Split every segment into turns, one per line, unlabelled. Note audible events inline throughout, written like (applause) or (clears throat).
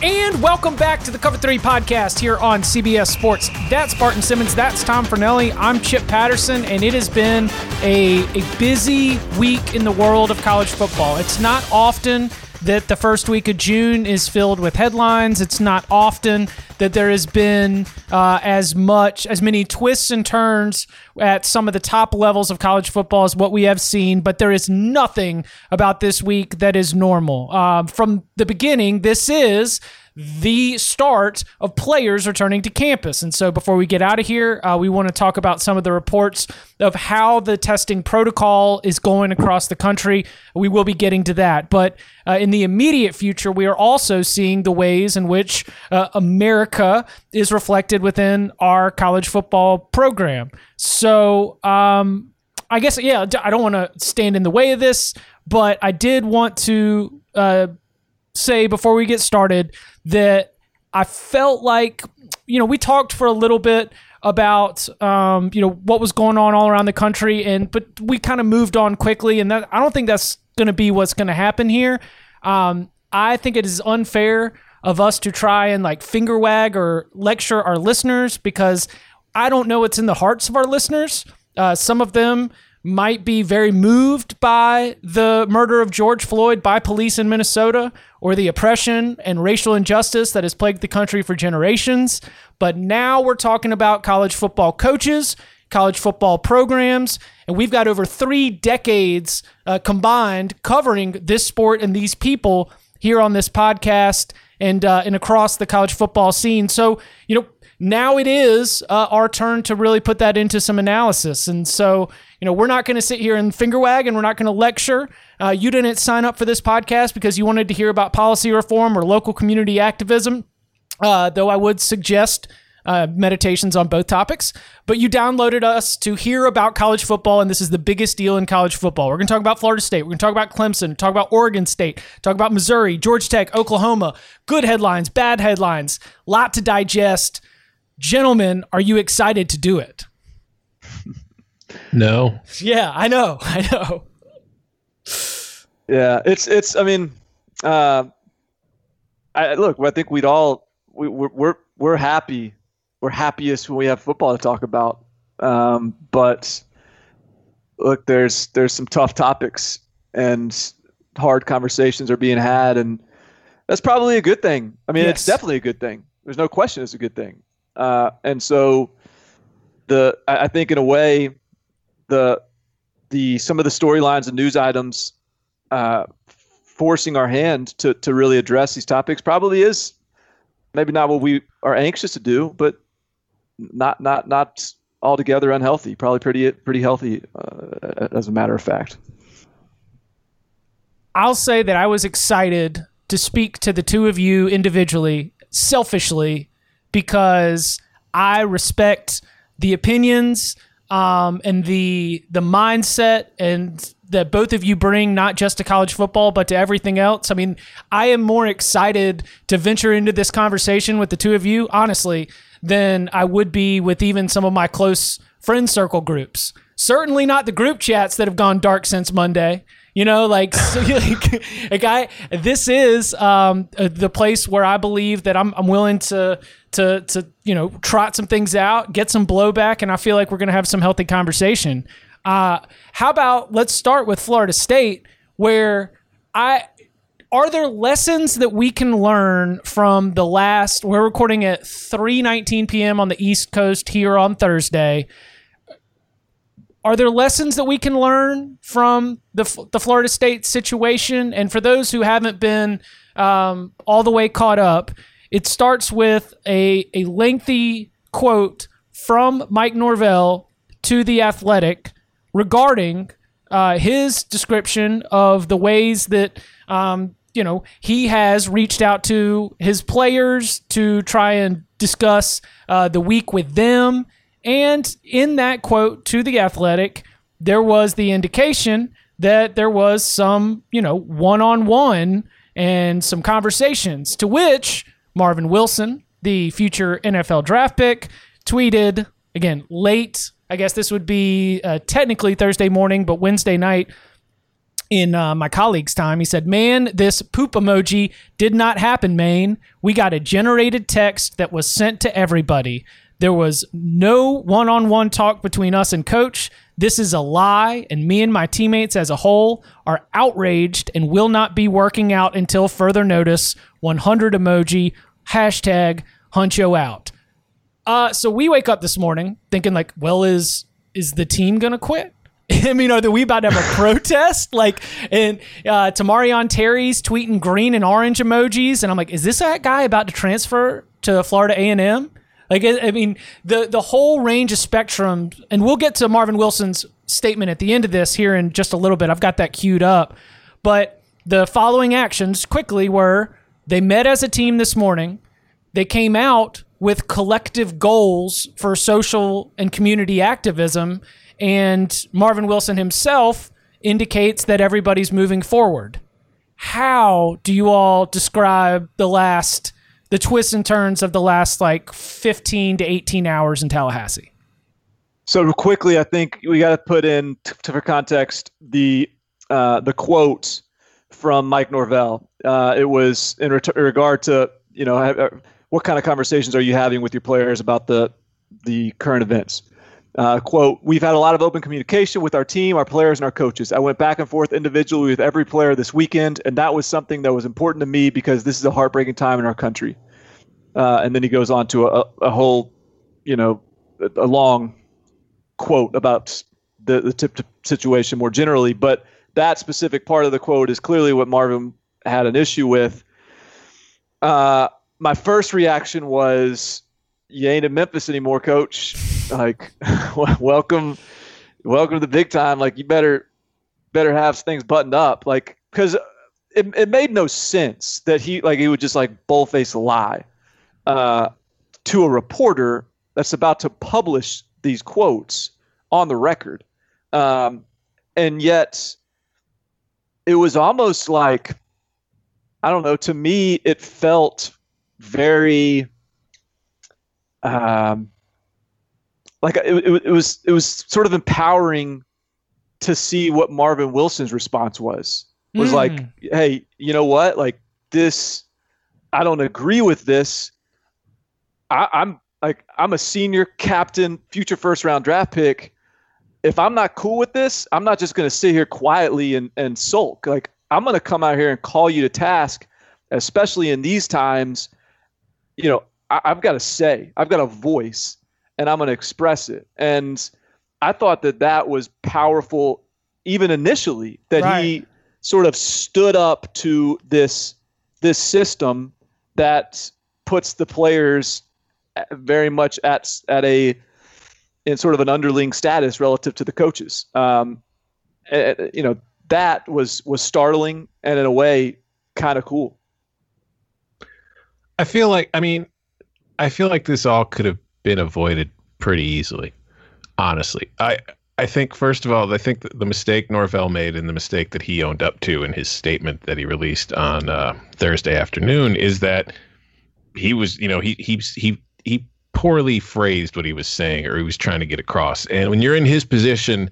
And welcome back to the Cover 3 podcast here on CBS Sports. That's Barton Simmons. That's Tom Fornelli. I'm Chip Patterson, and it has been a, a busy week in the world of college football. It's not often that the first week of June is filled with headlines. It's not often that there has been uh, as much, as many twists and turns at some of the top levels of college football as what we have seen. But there is nothing about this week that is normal. Uh, from the beginning, this is the start of players returning to campus. And so, before we get out of here, uh, we want to talk about some of the reports of how the testing protocol is going across the country. We will be getting to that. But uh, in the immediate future, we are also seeing the ways in which uh, America is reflected within our college football program. So, um, I guess, yeah, I don't want to stand in the way of this, but I did want to uh, say before we get started that I felt like, you know, we talked for a little bit about um, you know what was going on all around the country, and but we kind of moved on quickly, and that I don't think that's going to be what's going to happen here. Um, I think it is unfair of us to try and like finger wag or lecture our listeners because I don't know what's in the hearts of our listeners. Uh, some of them might be very moved by the murder of George Floyd by police in Minnesota or the oppression and racial injustice that has plagued the country for generations. But now we're talking about college football coaches, college football programs, and we've got over three decades uh, combined covering this sport and these people here on this podcast and uh, and across the college football scene. So you know now it is uh, our turn to really put that into some analysis. And so, you know, we're not going to sit here and finger wag and we're not going to lecture. Uh, you didn't sign up for this podcast because you wanted to hear about policy reform or local community activism, uh, though I would suggest. Uh, meditations on both topics, but you downloaded us to hear about college football, and this is the biggest deal in college football. We're going to talk about Florida State. We're going to talk about Clemson, talk about Oregon State, talk about Missouri, Georgia Tech, Oklahoma. Good headlines, bad headlines, lot to digest. Gentlemen, are you excited to do it?
No.
Yeah, I know. (laughs) I know.
Yeah, it's it's. I mean, uh, I look. I think we'd all we, we're we're we're happy. We're happiest when we have football to talk about. Um, but look, there's there's some tough topics and hard conversations are being had, and that's probably a good thing. I mean, yes. it's definitely a good thing. There's no question it's a good thing. Uh, and so the I think in a way the the some of the storylines and news items uh, forcing our hand to to really address these topics probably is maybe not what we are anxious to do, but not not not altogether unhealthy. Probably pretty pretty healthy uh, as a matter of fact.
I'll say that I was excited to speak to the two of you individually, selfishly, because I respect the opinions um, and the the mindset and that both of you bring not just to college football but to everything else. I mean, I am more excited to venture into this conversation with the two of you, honestly, than I would be with even some of my close friend circle groups. Certainly not the group chats that have gone dark since Monday. You know, like, (laughs) so, like. This is um, the place where I believe that I'm, I'm willing to to to you know trot some things out, get some blowback, and I feel like we're going to have some healthy conversation. Uh, how about let's start with Florida State, where I are there lessons that we can learn from the last? We're recording at 3:19 p.m. on the East Coast here on Thursday. Are there lessons that we can learn from the the Florida State situation? And for those who haven't been um, all the way caught up, it starts with a a lengthy quote from Mike Norvell to the Athletic regarding uh, his description of the ways that um, you know he has reached out to his players to try and discuss uh, the week with them. And in that quote to the Athletic, there was the indication that there was some you know one on one and some conversations to which Marvin Wilson, the future NFL draft pick, tweeted again late I guess this would be uh, technically Thursday morning, but Wednesday night in uh, my colleague's time. He said, Man, this poop emoji did not happen, Maine. We got a generated text that was sent to everybody. There was no one on one talk between us and coach. This is a lie, and me and my teammates as a whole are outraged and will not be working out until further notice. 100 emoji, hashtag Huncho out. Uh, so we wake up this morning thinking like, well, is is the team gonna quit? (laughs) I mean, are we about to have a (laughs) protest? Like, and uh, Tamorrion Terry's tweeting green and orange emojis, and I'm like, is this that guy about to transfer to Florida A and M? Like, I mean, the the whole range of spectrum, and we'll get to Marvin Wilson's statement at the end of this here in just a little bit. I've got that queued up, but the following actions quickly were they met as a team this morning. They came out with collective goals for social and community activism. And Marvin Wilson himself indicates that everybody's moving forward. How do you all describe the last, the twists and turns of the last like 15 to 18 hours in Tallahassee?
So quickly, I think we got to put in to, for context the uh, the quote from Mike Norvell. Uh, it was in regard to you know what kind of conversations are you having with your players about the the current events? Uh, quote, we've had a lot of open communication with our team, our players, and our coaches. I went back and forth individually with every player this weekend, and that was something that was important to me because this is a heartbreaking time in our country. Uh, and then he goes on to a, a whole, you know, a, long quote about the, the tip situation more generally. But that specific part of the quote is clearly what Marvin had an issue with. Uh, my first reaction was, "You ain't in Memphis anymore, coach. Like, (laughs) welcome, welcome to the big time. Like, you better, better have things buttoned up. Like, because it, it made no sense that he like he would just like bullface lie uh, to a reporter that's about to publish these quotes on the record, um, and yet it was almost like I don't know. To me, it felt very um, like it, it, it, was it was sort of empowering to see what Marvin Wilson's response was. Was mm. like hey you know what? Like this I don't agree with this. I, I'm like I'm a senior captain future first round draft pick. If I'm not cool with this I'm not just going to sit here quietly and, and sulk. Like I'm going to come out here and call you to task especially in these times. You know, I, have got to say, I've got a voice, and I'm going to express it. And I thought that that was powerful, even initially, that right. he sort of stood up to this this system that puts the players very much at at a in sort of an underling status relative to the coaches. Um, you know that was was startling and in a way kind of cool.
I feel like I mean, I feel like this all could have been avoided pretty easily. Honestly, I I think first of all, I think the mistake Norvell made and the mistake that he owned up to in his statement that he released on uh, Thursday afternoon is that he was, you know, he he he he poorly phrased what he was saying or he was trying to get across. And when you're in his position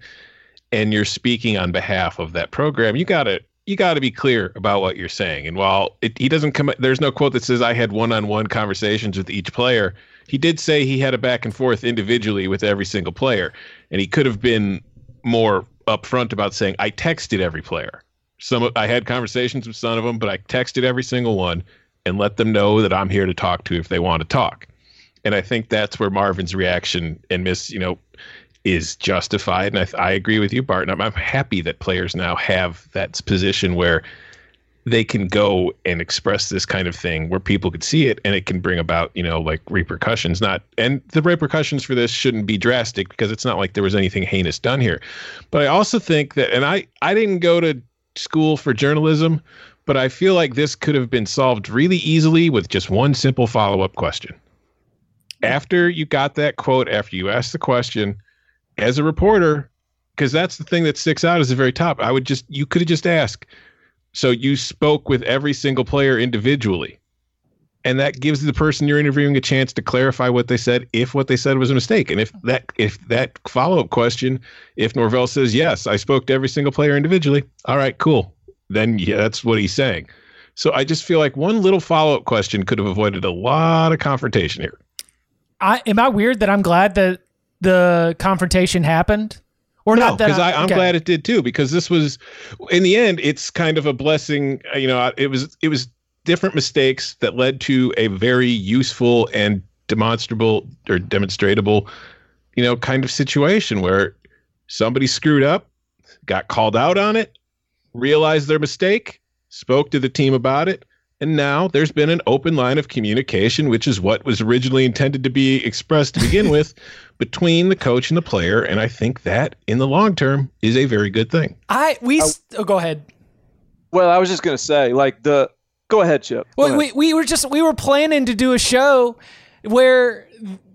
and you're speaking on behalf of that program, you got to you got to be clear about what you're saying. And while it, he doesn't come, there's no quote that says I had one-on-one conversations with each player. He did say he had a back and forth individually with every single player, and he could have been more upfront about saying I texted every player. Some I had conversations with some of them, but I texted every single one and let them know that I'm here to talk to if they want to talk. And I think that's where Marvin's reaction and miss, you know, is justified. And I, I agree with you, Barton. I'm, I'm happy that players now have that position where they can go and express this kind of thing where people could see it and it can bring about you know like repercussions. Not and the repercussions for this shouldn't be drastic because it's not like there was anything heinous done here. But i also think that and i i didn't go to school for journalism but i feel like this could have been solved really easily with just one simple follow-up question. After you got that quote after you asked the question as a reporter because that's the thing that sticks out as the very top i would just you could have just asked so you spoke with every single player individually. And that gives the person you're interviewing a chance to clarify what they said if what they said was a mistake. And if that if that follow-up question, if Norvell says, Yes, I spoke to every single player individually, all right, cool. Then yeah, that's what he's saying. So I just feel like one little follow-up question could have avoided a lot of confrontation here.
I am I weird that I'm glad that the confrontation happened?
Or no, not because I'm okay. glad it did too. Because this was, in the end, it's kind of a blessing. Uh, you know, it was it was different mistakes that led to a very useful and demonstrable or demonstrable, you know, kind of situation where somebody screwed up, got called out on it, realized their mistake, spoke to the team about it, and now there's been an open line of communication, which is what was originally intended to be expressed to begin (laughs) with, between the coach and the player. And I think that in the long term is a very good thing.
I we I, oh, go ahead.
Well, I was just gonna say, like the go ahead, Chip.
Go well, ahead. we we were just we were planning to do a show where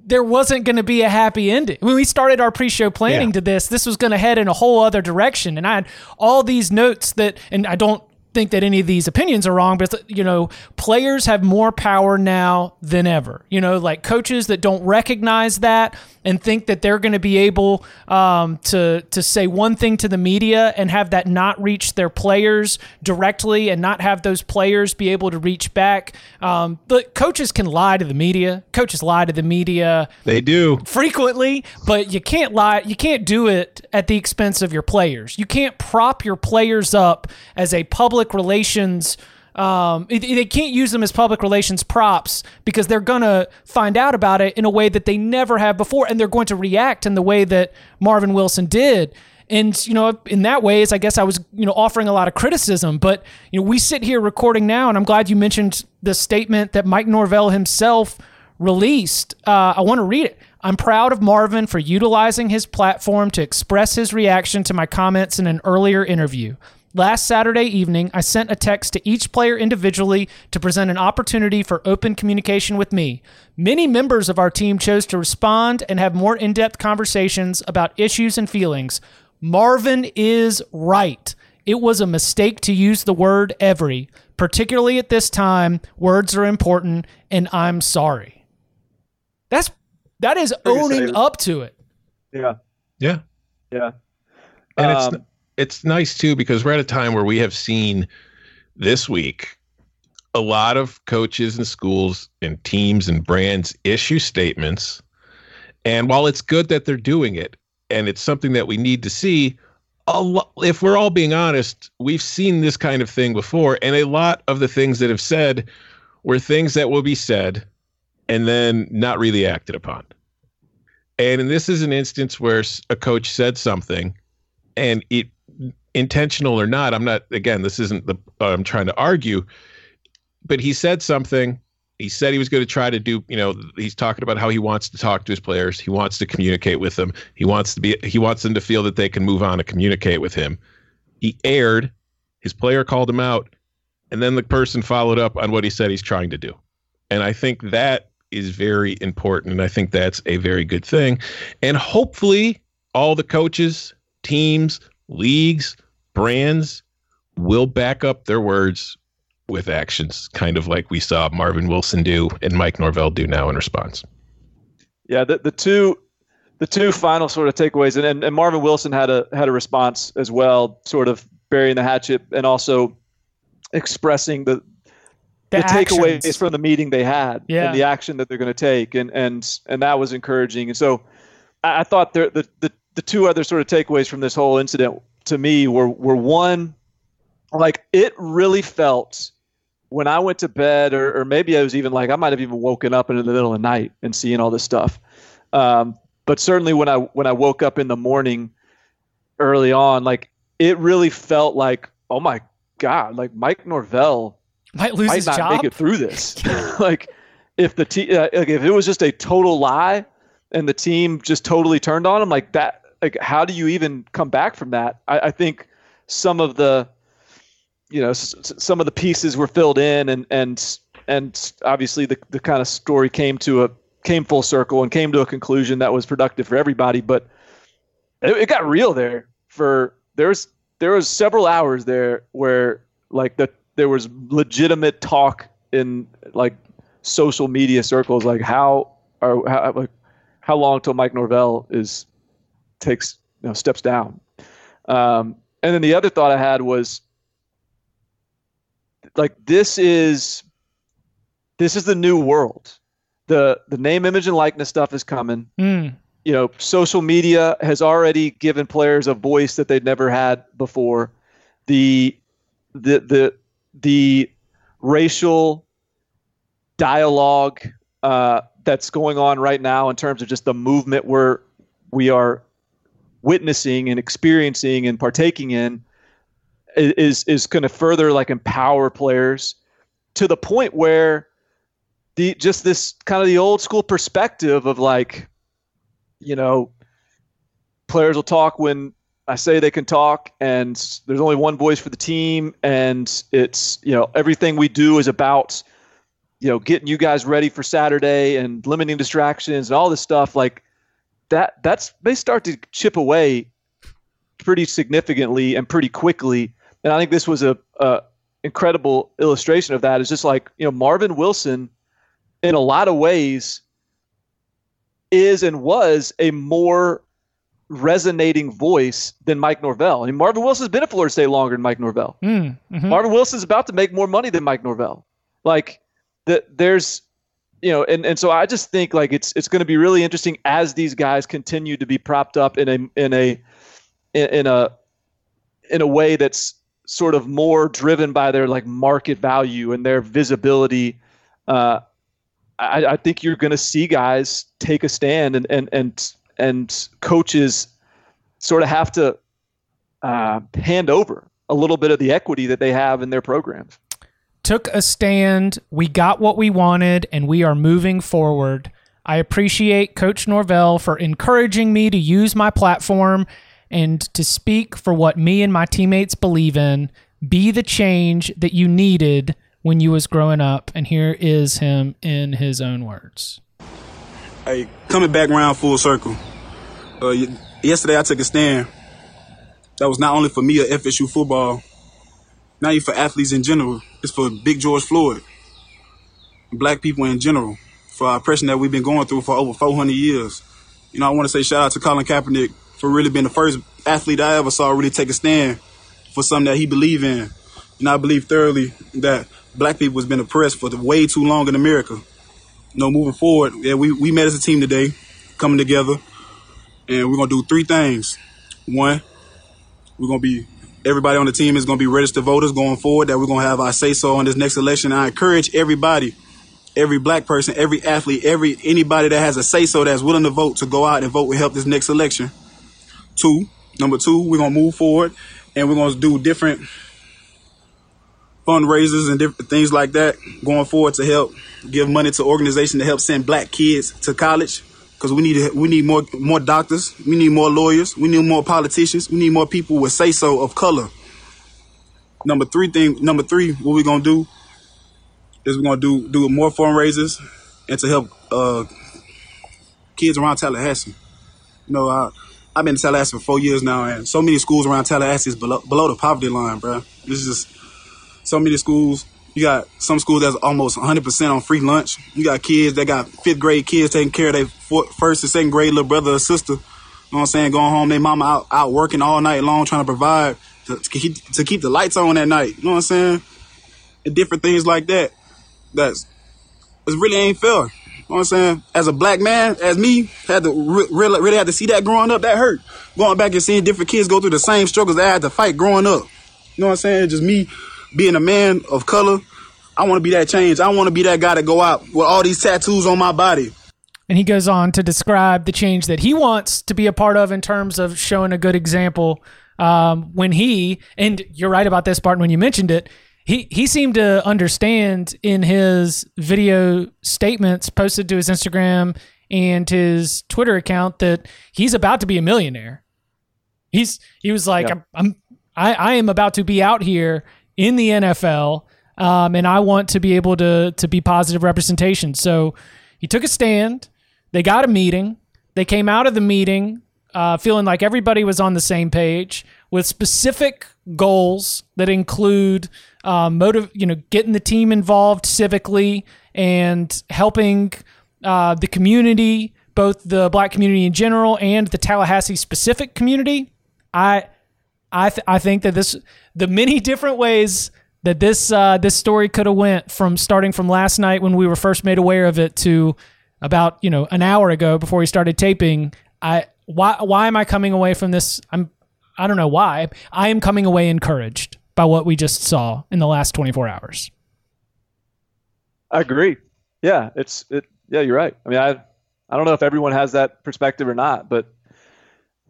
there wasn't going to be a happy ending. When we started our pre-show planning yeah. to this, this was going to head in a whole other direction, and I had all these notes that, and I don't think that any of these opinions are wrong, but you know, players have more power now than ever. You know, like coaches that don't recognize that and think that they're going to be able um, to to say one thing to the media and have that not reach their players directly and not have those players be able to reach back. Um, but coaches can lie to the media. Coaches lie to the media.
They do
frequently, but you can't lie. You can't do it at the expense of your players. You can't prop your players up as a public relations um, they can't use them as public relations props because they're going to find out about it in a way that they never have before, and they're going to react in the way that Marvin Wilson did. And you know, in that ways, I guess I was you know offering a lot of criticism. But you know, we sit here recording now, and I'm glad you mentioned the statement that Mike Norvell himself released. Uh, I want to read it. I'm proud of Marvin for utilizing his platform to express his reaction to my comments in an earlier interview. Last Saturday evening, I sent a text to each player individually to present an opportunity for open communication with me. Many members of our team chose to respond and have more in depth conversations about issues and feelings. Marvin is right. It was a mistake to use the word every, particularly at this time. Words are important, and I'm sorry. That's that is owning up to it.
Yeah.
Yeah.
Yeah.
And um, it's it's nice too because we're at a time where we have seen this week a lot of coaches and schools and teams and brands issue statements. And while it's good that they're doing it and it's something that we need to see, lo- if we're all being honest, we've seen this kind of thing before. And a lot of the things that have said were things that will be said and then not really acted upon. And this is an instance where a coach said something and it intentional or not, I'm not. Again, this isn't the. Uh, I'm trying to argue, but he said something. He said he was going to try to do. You know, he's talking about how he wants to talk to his players. He wants to communicate with them. He wants to be. He wants them to feel that they can move on and communicate with him. He erred. His player called him out, and then the person followed up on what he said he's trying to do. And I think that is very important, and I think that's a very good thing. And hopefully, all the coaches, teams, leagues, brands will back up their words with actions, kind of like we saw Marvin Wilson do and Mike Norvell do now in response.
Yeah, the, the two the two final sort of takeaways, and, and, and Marvin Wilson had a had a response as well, sort of burying the hatchet and also expressing the the, the takeaways from the meeting they had yeah. and the action that they're going to take, and and and that was encouraging. And so, I, I thought the, the the the two other sort of takeaways from this whole incident to me were were one like it really felt when I went to bed, or, or maybe I was even like I might have even woken up in the middle of the night and seeing all this stuff. Um, but certainly when I when I woke up in the morning early on, like it really felt like, oh my god, like Mike Norvell
might lose
might
his
not
job.
make it through this. (laughs) like if the te- uh, like if it was just a total lie and the team just totally turned on him, like that, like how do you even come back from that? I, I think some of the you know s- some of the pieces were filled in and and and obviously the the kind of story came to a came full circle and came to a conclusion that was productive for everybody but it, it got real there for there was there was several hours there where like the there was legitimate talk in like social media circles like how are how like how long till Mike Norvell is takes you know steps down um, and then the other thought I had was like this is this is the new world. The the name, image, and likeness stuff is coming.
Mm.
You know, social media has already given players a voice that they'd never had before. The the the the racial dialogue uh, that's going on right now in terms of just the movement we're we are witnessing and experiencing and partaking in is is going to further like empower players to the point where the just this kind of the old school perspective of like you know players will talk when I say they can talk and there's only one voice for the team and it's you know everything we do is about you know getting you guys ready for Saturday and limiting distractions and all this stuff like that that's they start to chip away pretty significantly and pretty quickly and I think this was a, a incredible illustration of that. It's just like you know Marvin Wilson, in a lot of ways, is and was a more resonating voice than Mike Norvell. I mean, Marvin Wilson's been at Florida State longer than Mike Norvell.
Mm. mhm.
Marvin Wilson's about to make more money than Mike Norvell. Like that, there's, you know, and, and so I just think like it's it's going to be really interesting as these guys continue to be propped up in a in a in, a in a way that's sort of more driven by their like market value and their visibility. Uh, I, I think you're going to see guys take a stand and and and and coaches sort of have to uh, hand over a little bit of the equity that they have in their programs.
Took a stand. We got what we wanted, and we are moving forward. I appreciate Coach Norvell for encouraging me to use my platform and to speak for what me and my teammates believe in. Be the change that you needed when you was growing up. And here is him in his own words.
Hey, coming back around full circle. Uh, yesterday I took a stand. That was not only for me or FSU football, not even for athletes in general. It's for Big George Floyd, black people in general, for our oppression that we've been going through for over 400 years. You know, I want to say shout out to Colin Kaepernick for really being the first athlete I ever saw really take a stand for something that he believed in. And I believe thoroughly that black people has been oppressed for way too long in America you know, moving forward, yeah, we, we met as a team today, coming together, and we're gonna do three things. One, we're gonna be everybody on the team is gonna be registered voters going forward. That we're gonna have our say so on this next election. I encourage everybody, every black person, every athlete, every anybody that has a say so that's willing to vote to go out and vote to help this next election. Two, number two, we're gonna move forward and we're gonna do different fundraisers and different things like that going forward to help give money to organizations to help send black kids to college because we need we need more more doctors, we need more lawyers, we need more politicians, we need more people with say so of color. Number three thing, number three, what we're gonna do is we're gonna do do more fundraisers and to help uh, kids around Tallahassee. You know, I I've been in Tallahassee for four years now, and so many schools around Tallahassee is below below the poverty line, bro. This is just so many schools. You got some schools that's almost 100% on free lunch. You got kids that got fifth grade kids taking care of their first and second grade little brother or sister. You know what I'm saying? Going home, their mama out, out working all night long trying to provide to, to, keep, to keep the lights on at night. You know what I'm saying? And different things like that. That's it really ain't fair. You know what I'm saying? As a black man, as me, had to re- really, really had to see that growing up. That hurt. Going back and seeing different kids go through the same struggles I had to fight growing up. You know what I'm saying? Just me being a man of color. I want to be that change. I want to be that guy to go out with all these tattoos on my body.
And he goes on to describe the change that he wants to be a part of in terms of showing a good example. Um, when he, and you're right about this, Barton, when you mentioned it, he, he seemed to understand in his video statements posted to his Instagram and his Twitter account that he's about to be a millionaire. He's he was like,
Yeah.
I'm, I'm I, I am about to be out here in the NFL, um, and I want to be able to to be positive representation. So he took a stand. They got a meeting. They came out of the meeting uh, feeling like everybody was on the same page with specific goals that include uh, motive, you know, getting the team involved civically and helping uh, the community, both the black community in general and the Tallahassee specific community. I I th- I think that this the many different ways that this uh, this story could have went from starting from last night when we were first made aware of it to about you know an hour ago before we started taping. I why why am I coming away from this? I'm I don't know why. I am coming away encouraged by what we just saw in the last 24 hours.
I agree. Yeah, it's it. Yeah, you're right. I mean, I I don't know if everyone has that perspective or not, but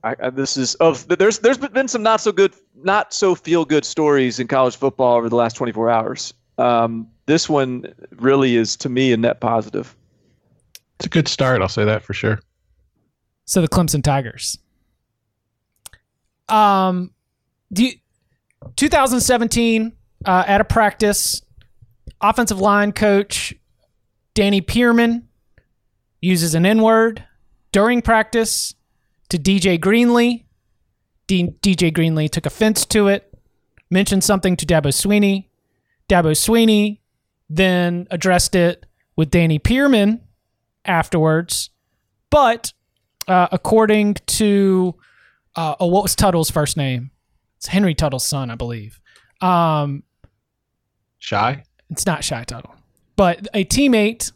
I, I this is of there's there's been some not so good, not so feel good stories in college football over the last 24 hours. Um, this one really is to me a net positive.
It's a good start. I'll say that for sure.
So the Clemson Tigers. Um, do you, 2017 uh, at a practice, offensive line coach Danny Pearman uses an N word during practice to DJ Greenlee. D- DJ Greenlee took offense to it, mentioned something to Dabo Swinney. Dabo Swinney then addressed it with Danny Pearman afterwards. But uh, according to uh, oh, what was Tuttle's first name? It's Henry Tuttle's son, I believe. Um,
Shy.
it's not Shy Tuttle, but a teammate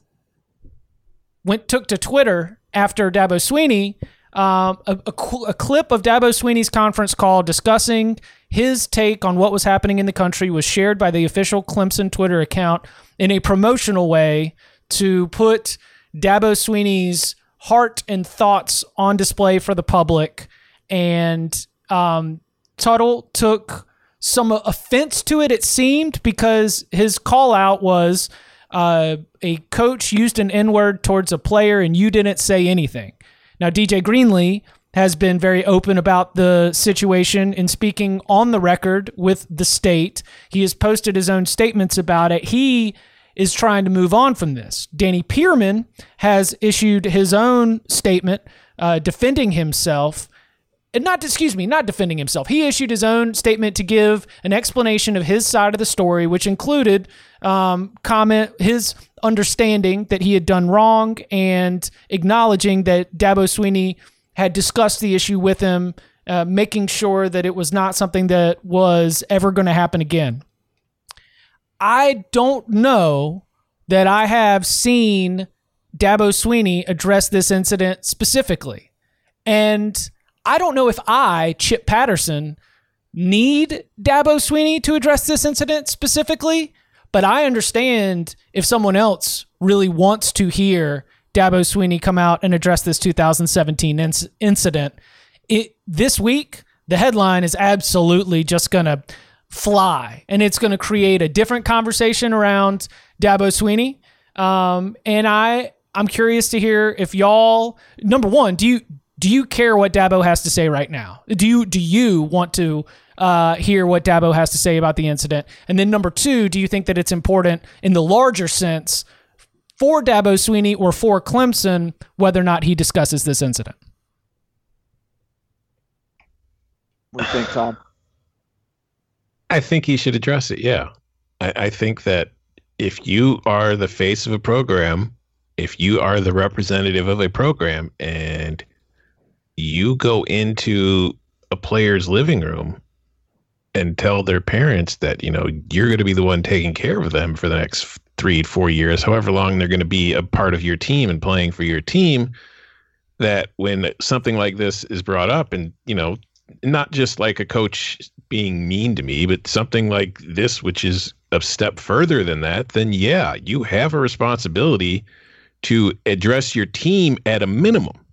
went took to Twitter after Dabo Swinney um, a, a, cl- a clip of Dabo Swinney's conference call discussing his take on what was happening in the country was shared by the official Clemson Twitter account in a promotional way to put Dabo Swinney's heart and thoughts on display for the public. And um, Tuttle took some offense to it, it seemed, because his call out was uh, a coach used an N word towards a player and you didn't say anything. Now, DJ Greenlee has been very open about the situation in speaking on the record with the state. He has posted his own statements about it. He is trying to move on from this. Danny Pearman has issued his own statement uh, defending himself and not excuse me, not defending himself. He issued his own statement to give an explanation of his side of the story, which included um, comment his understanding that he had done wrong and acknowledging that Dabo Swinney had discussed the issue with him, uh, making sure that it was not something that was ever going to happen again. I don't know that I have seen Dabo Swinney address this incident specifically. And I don't know if I, Chip Patterson, need Dabo Swinney to address this incident specifically, but I understand if someone else really wants to hear Dabo Swinney come out and address this 2017 inc- incident. It, this week, the headline is absolutely just going to fly and it's going to create a different conversation around Dabo Swinney. Um, and I, I'm curious to hear if y'all, number one, do you, do you care what Dabo has to say right now? Do you do you want to uh, hear what Dabo has to say about the incident? And then number two, do you think that it's important in the larger sense for Dabo Swinney or for Clemson whether or not he discusses this incident?
What do you think, Tom?
I think he should address it. Yeah. I, I think that if you are the face of a program, if you are the representative of a program and you go into a player's living room and tell their parents that, you know, you're going to be the one taking care of them for the next three, four years, however long they're going to be a part of your team and playing for your team, that when something like this is brought up and, you know, not just like a coach being mean to me, but something like this, which is a step further than that, then yeah, you have a responsibility to address your team at a minimum.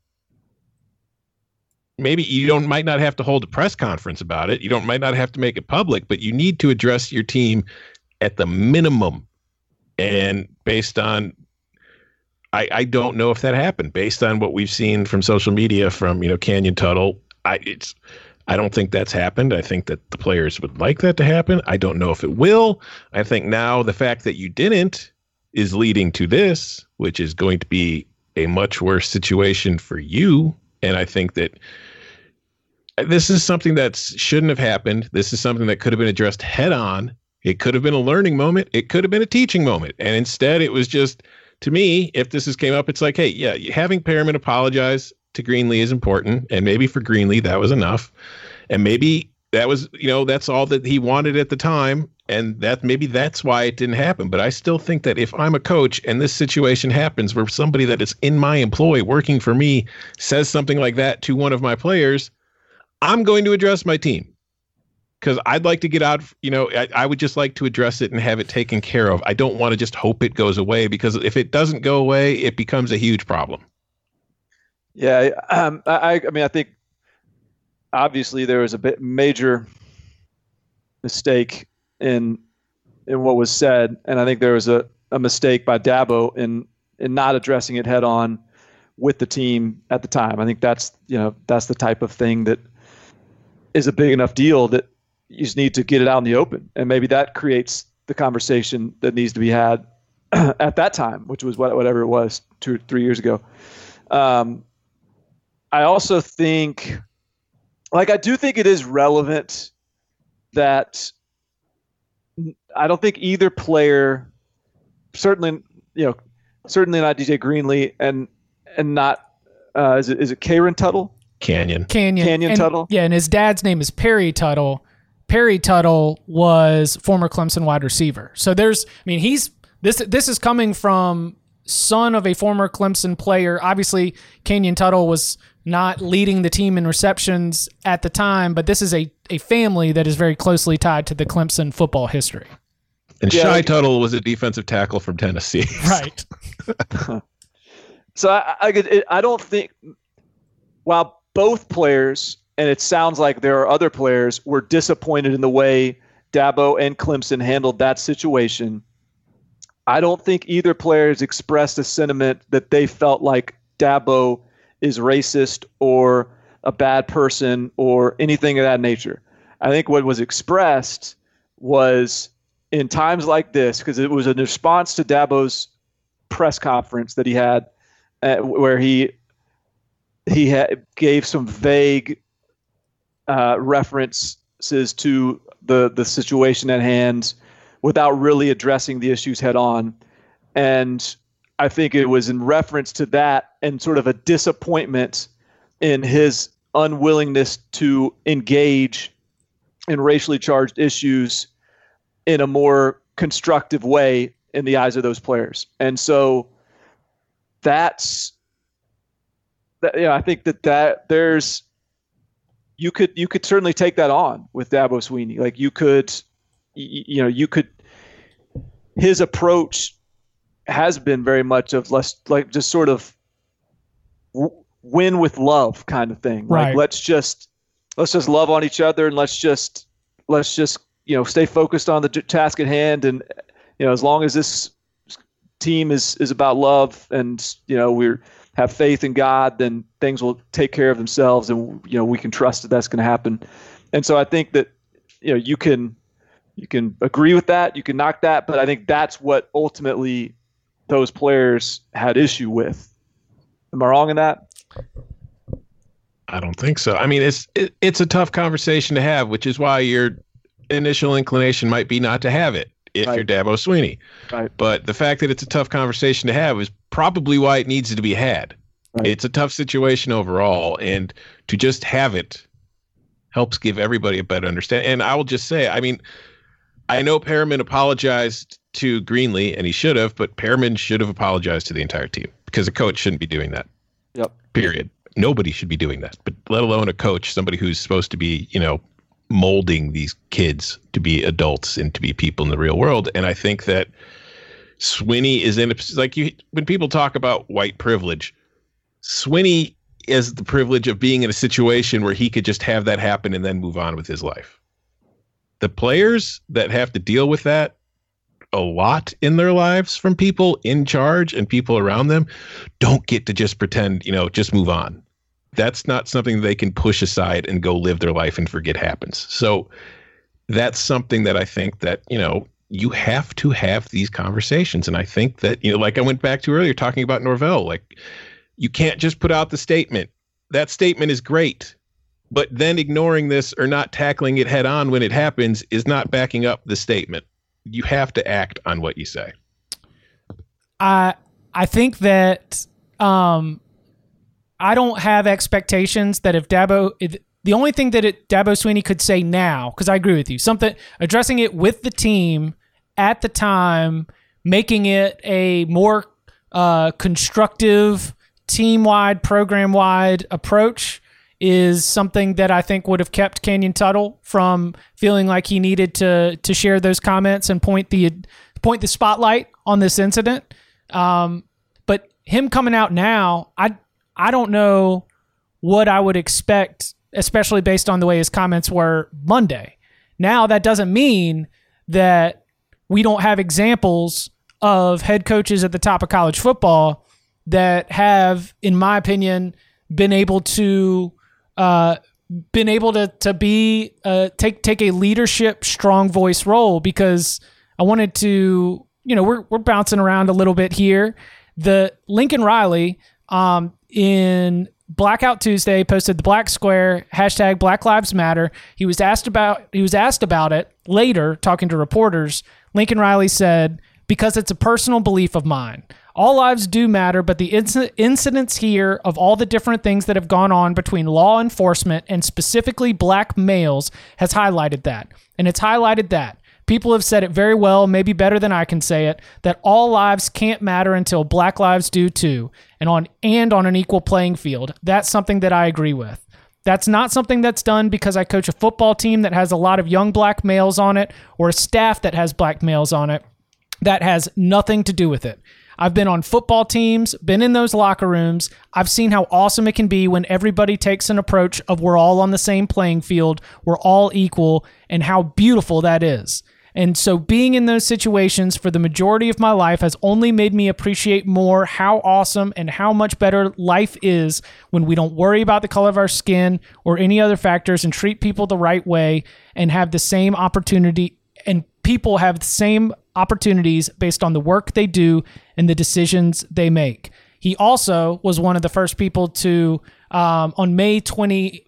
Maybe you don't might not have to hold a press conference about it. You don't might not have to make it public, but you need to address your team at the minimum. And based on I, I don't know if that happened based on what we've seen from social media from, you know, Kanyon Tuttle. I it's I don't think that's happened. I think that the players would like that to happen. I don't know if it will. I think now the fact that you didn't is leading to this, which is going to be a much worse situation for you. And I think that this is something that shouldn't have happened. This is something that could have been addressed head on. It could have been a learning moment. It could have been a teaching moment. And instead, it was just, to me, if this has came up, it's like, hey, yeah, having Perriman apologize to Greenlee is important, and maybe for Greenlee that was enough, and maybe that was you know that's all that he wanted at the time, and that maybe that's why it didn't happen. But I still think that if I'm a coach and this situation happens where somebody that is in my employ working for me says something like that to one of my players, I'm going to address my team because I'd like to get out. You know, I, I, would just like to address it and have it taken care of. I don't want to just hope it goes away because if it doesn't go away, it becomes a huge problem.
Yeah, um, I, I mean, I think obviously there was a bit major mistake in in what was said, and I think there was a, a mistake by Dabo in in not addressing it head on with the team at the time. I think that's you know that's the type of thing that is a big enough deal that you just need to get it out in the open, and maybe that creates the conversation that needs to be had (clears throat) at that time, which was what, whatever it was two three years ago. Um, I also think, like, I do think it is relevant that I don't think either player, certainly, you know, certainly not DJ Greenlee, and and not uh, is it is it Karen Tuttle?
Kanyon.
Kanyon.
Kanyon
and,
Tuttle.
Yeah, and his dad's name is Perry Tuttle. Perry Tuttle was former Clemson wide receiver. So there's, I mean, he's this. This is coming from son of a former Clemson player. Obviously, Kanyon Tuttle was not leading the team in receptions at the time, but this is a, a family that is very closely tied to the Clemson football history.
And yeah. Shy Tuttle was a defensive tackle from Tennessee. (laughs)
Right. (laughs)
so I, I, I don't think, while both players, and it sounds like there are other players, were disappointed in the way Dabo and Clemson handled that situation. I don't think either player has expressed a sentiment that they felt like Dabo is racist or a bad person or anything of that nature. I think what was expressed was in times like this, because it was in response to Dabo's press conference that he had, uh, where he he had, gave some vague uh, references to the the situation at hand without really addressing the issues head on, and I think it was in reference to that and sort of a disappointment in his unwillingness to engage in racially charged issues in a more constructive way in the eyes of those players. And so that's that, know, I think that that there's you could you could certainly take that on with Dabo Swinney. Like you could you know, you could his approach has been very much of less like just sort of w- win with love kind of thing.
Right.
Like let's just let's just love on each other and let's just let's just you know stay focused on the task at hand and you know as long as this team is is about love and you know we have faith in God then things will take care of themselves and you know we can trust that that's going to happen and so I think that you know you can you can agree with that you can knock that but I think that's what ultimately those players had issue with. Am I wrong in that?
I don't think so. I mean, it's it, it's a tough conversation to have, which is why your initial inclination might be not to have it if right. you're Dabo Swinney.
Right.
But the fact that it's a tough conversation to have is probably why it needs to be had. Right. It's a tough situation overall, and to just have it helps give everybody a better understanding. And I will just say, I mean, I know Perriman apologized to Greenlee, and he should have, but Perriman should have apologized to the entire team because a coach shouldn't be doing that.
Yep.
Period. Nobody should be doing that. But let alone a coach, somebody who's supposed to be, you know, molding these kids to be adults and to be people in the real world. And I think that Swinney is in like you when people talk about white privilege, Swinney has the privilege of being in a situation where he could just have that happen and then move on with his life. The players that have to deal with that a lot in their lives from people in charge and people around them don't get to just pretend, you know, just move on. That's not something they can push aside and go live their life and forget happens. So that's something that I think that, you know, you have to have these conversations. And I think that, you know, like I went back to earlier talking about Norvell, like you can't just put out the statement. That statement is great. But then ignoring this or not tackling it head on when it happens is not backing up the statement you have to act on what you say.
I I think that um, I don't have expectations that if Dabo, the only thing that it, Dabo Swinney could say now, because I agree with you, something addressing it with the team at the time, making it a more uh, constructive, team wide, program wide approach is something that I think would have kept Kanyon Tuttle from feeling like he needed to to share those comments and point the point the spotlight on this incident. Um, but him coming out now, I I don't know what I would expect, especially based on the way his comments were Monday. Now that doesn't mean that we don't have examples of head coaches at the top of college football that have, in my opinion, been able to uh, been able to to be uh, take take a leadership strong voice role because I wanted to you know we're we're bouncing around a little bit here. The Lincoln Riley um, in Blackout Tuesday posted the black square hashtag Black Lives Matter. He was asked about he was asked about it later, talking to reporters. Lincoln Riley said, "Because it's a personal belief of mine. All lives do matter, but the inc- incidents here of all the different things that have gone on between law enforcement and specifically black males has highlighted that. And it's highlighted that. People have said it very well, maybe better than I can say it, that all lives can't matter until black lives do too, and on and on an equal playing field. That's something that I agree with. That's not something that's done because I coach a football team that has a lot of young black males on it or a staff that has black males on it. That has nothing to do with it. I've been on football teams, been in those locker rooms. I've seen how awesome it can be when everybody takes an approach of we're all on the same playing field, we're all equal, and how beautiful that is. And so being in those situations for the majority of my life has only made me appreciate more how awesome and how much better life is when we don't worry about the color of our skin or any other factors and treat people the right way and have the same opportunity and people have the same opportunities based on the work they do and the decisions they make. He also was one of the first people to, um, on May 20,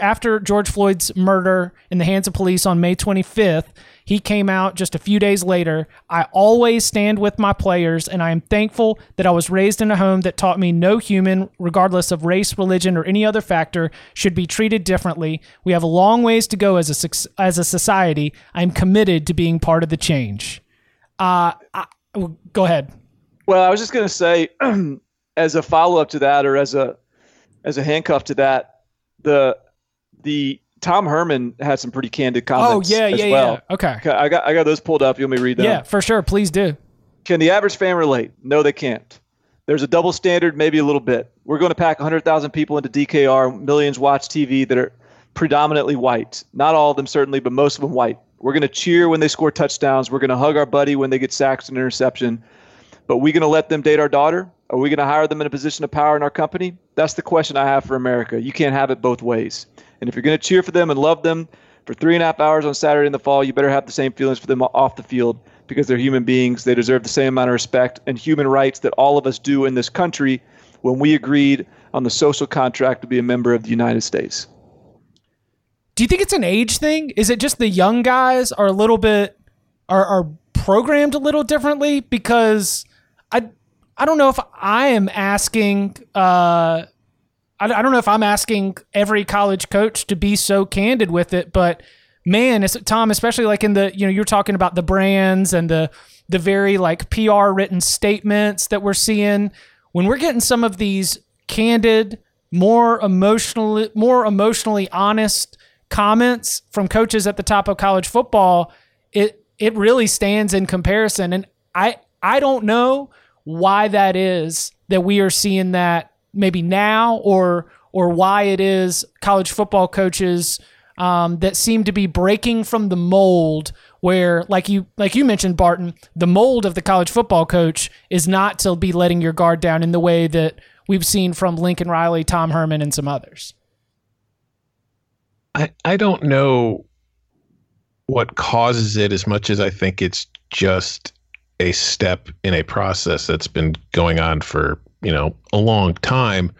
after George Floyd's murder in the hands of police on May 25th, he came out just a few days later. I always stand with my players, and I am thankful that I was raised in a home that taught me no human, regardless of race, religion, or any other factor, should be treated differently. We have a long ways to go as a, as a society. I'm committed to being part of the change. Uh, I, go ahead.
Well, I was just going to say, (clears throat) as a follow up to that, or as a as a handcuff to that, the the Tom Herman had some pretty candid oh, comments.
Oh yeah, yeah,
well.
yeah. Okay.
I got I got those pulled up. You want me to read them?
Yeah, for sure. Please do.
Can the average fan relate? No, they can't. There's a double standard, maybe a little bit. We're going to pack 100,000 people into DKR. Millions watch TV that are predominantly white. Not all of them, certainly, but most of them white. We're going to cheer when they score touchdowns. We're going to hug our buddy when they get sacks and interception. But we going to let them date our daughter? Are we going to hire them in a position of power in our company? That's the question I have for America. You can't have it both ways. And if you're going to cheer for them and love them for three and a half hours on Saturday in the fall, you better have the same feelings for them off the field because they're human beings. They deserve the same amount of respect and human rights that all of us do in this country when we agreed on the social contract to be a member of the United States.
Do you think it's an age thing? Is it just the young guys are a little bit are are programmed a little differently? Because I don't know if I am asking uh I, I don't know if I'm asking every college coach to be so candid with it, but man, it's Tom, especially like in the you know you're talking about the brands and the the very like PR written statements that we're seeing when we're getting some of these candid more emotionally more emotionally honest comments from coaches at the top of college football, it it really stands in comparison. And I I don't know why that is that we are seeing that maybe now or or why it is college football coaches um, that seem to be breaking from the mold where like you like you mentioned Barton the mold of the college football coach is not to be letting your guard down in the way that we've seen from Lincoln Riley, Tom Herman and some others.
I I don't know what causes it as much as I think it's just a step in a process that's been going on for, you know, a long time.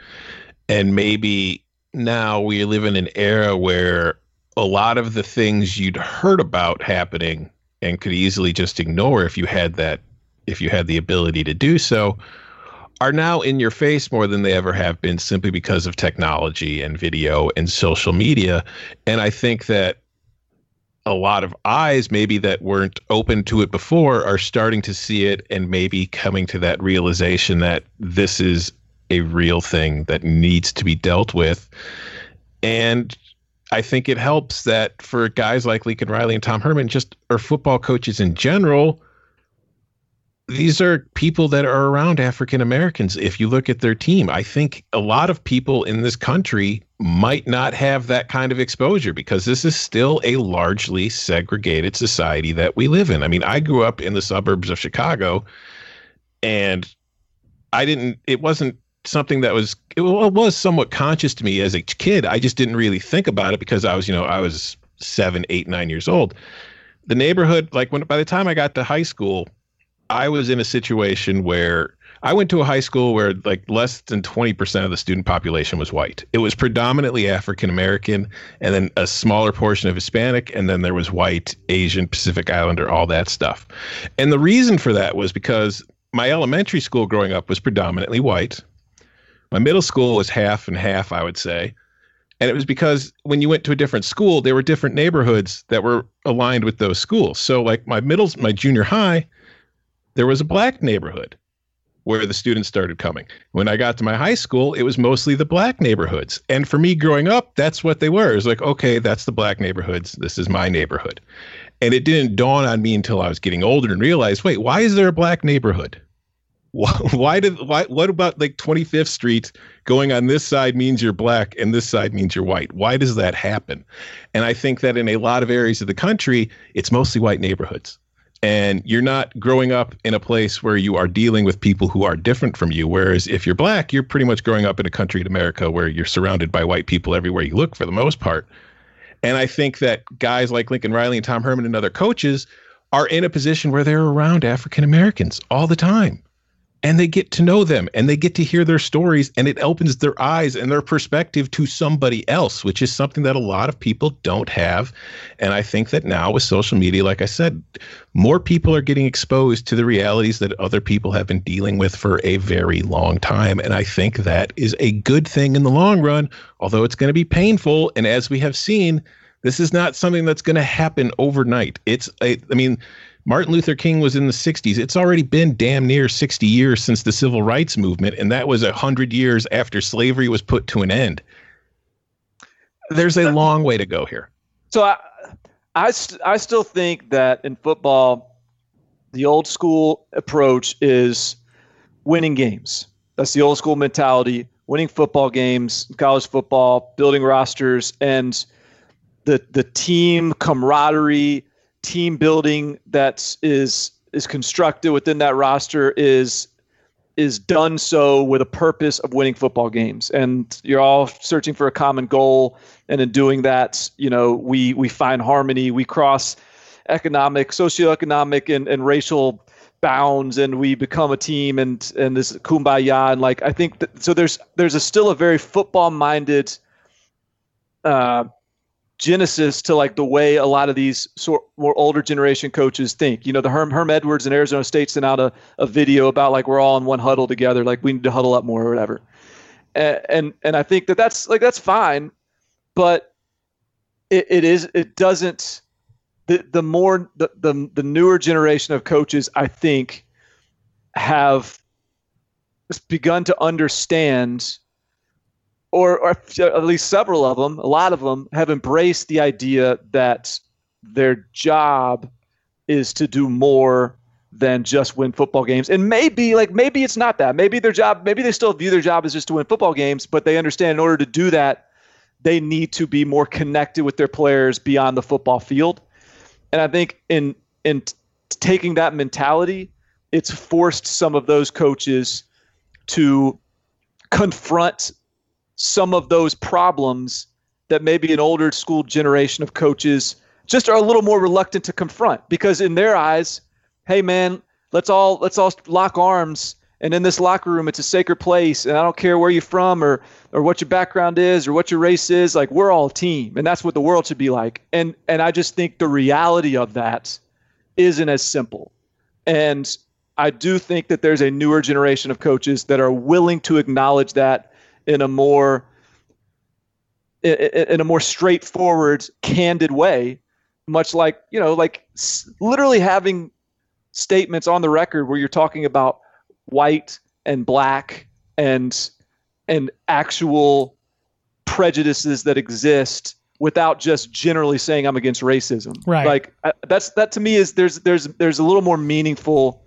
And maybe now we live in an era where a lot of the things you'd heard about happening and could easily just ignore if you had that if you had the ability to do so are now in your face more than they ever have been simply because of technology and video and social media. And i think that a lot of eyes maybe that weren't open to it before are starting to see it and maybe coming to that realization that this is a real thing that needs to be dealt with and I think it helps that for guys like Lincoln Riley and Tom Herman, just or football coaches in general, these are people that are around African Americans. If you look at their team, I think a lot of people in this country might not have that kind of exposure because this is still a largely segregated society that we live in. I mean, I grew up in the suburbs of Chicago and I didn't, it wasn't something that was it was somewhat conscious to me as a kid. I just didn't really think about it because I was, you know, I was seven, eight, nine years old. The neighborhood, like when by the time I got to high school, I was in a situation where I went to a high school where like less than 20% of the student population was white. It was predominantly African American and then a smaller portion of Hispanic and then there was white, Asian, Pacific Islander, all that stuff. And the reason for that was because my elementary school growing up was predominantly white. My middle school was half and half, I would say. And it was because when you went to a different school, there were different neighborhoods that were aligned with those schools. So, like my middle, my junior high, there was a black neighborhood where the students started coming. When I got to my high school, it was mostly the black neighborhoods. And for me growing up, that's what they were. It was like, okay, that's the black neighborhoods. This is my neighborhood. And it didn't dawn on me until I was getting older and realized, wait, why is there a black neighborhood? (laughs) why did why what about like 25th street going on this side means you're black and this side means you're white why does that happen and i think that in a lot of areas of the country it's mostly white neighborhoods and you're not growing up in a place where you are dealing with people who are different from you. Whereas if you're black you're pretty much growing up in a country in america where you're surrounded by white people everywhere you look for the most part. And i think that guys like lincoln riley and tom herman and other coaches are in a position where they're around african americans all the time and they get to know them and they get to hear their stories and it opens their eyes and their perspective to somebody else which is something that a lot of people don't have. And i think that now with social media like i said more people are getting exposed to the realities that other people have been dealing with for a very long time. And i think that is a good thing in the long run although it's going to be painful. And as we have seen this is not something that's going to happen overnight. It's a, i mean Martin Luther King was in the 60s. It's already been damn near 60 years since the civil rights movement, and that was 100 years after slavery was put to an end. There's a long way to go here.
So I, I, st- I still think that in football, the old school approach is winning games. That's the old school mentality, winning football games, college football, building rosters, and the the team camaraderie team building that is is constructed within that roster is is done so with a purpose of winning football games. And you're all searching for a common goal. And in doing that you know we we find harmony. We cross economic socioeconomic and, and racial bounds. And we become a team. And and this kumbaya. And like i think that, so there's there's a still a very football minded uh, genesis to like the way a lot of these sort more older generation coaches think. You know, the Herm Herm Edwards in Arizona State sent out a, a video about like we're all in one huddle together, like we need to huddle up more or whatever. And and, and I think that that's like that's fine, but it, it is it doesn't the the more the, the the newer generation of coaches I think have begun to understand or, or at least several of them, a lot of them have embraced the idea that their job is to do more than just win football games. And maybe like maybe it's not that. Maybe their job maybe they still view their job as just to win football games, but they understand in order to do that they need to be more connected with their players beyond the football field. And I think in in t- taking that mentality, it's forced some of those coaches to confront some of those problems that maybe an older school generation of coaches just are a little more reluctant to confront because in their eyes, hey man, let's all let's all lock arms and in this locker room it's a sacred place and I don't care where you're from or or what your background is or what your race is, like we're all a team and that's what the world should be like. And and I just think the reality of that isn't as simple. And I do think that there's a newer generation of coaches that are willing to acknowledge that in a more in a more straightforward, candid way, much like you know, like literally having statements on the record where you're talking about white and black and and actual prejudices that exist without just generally saying I'm against racism.
Right.
Like uh, that's that to me is there's there's there's a little more meaningful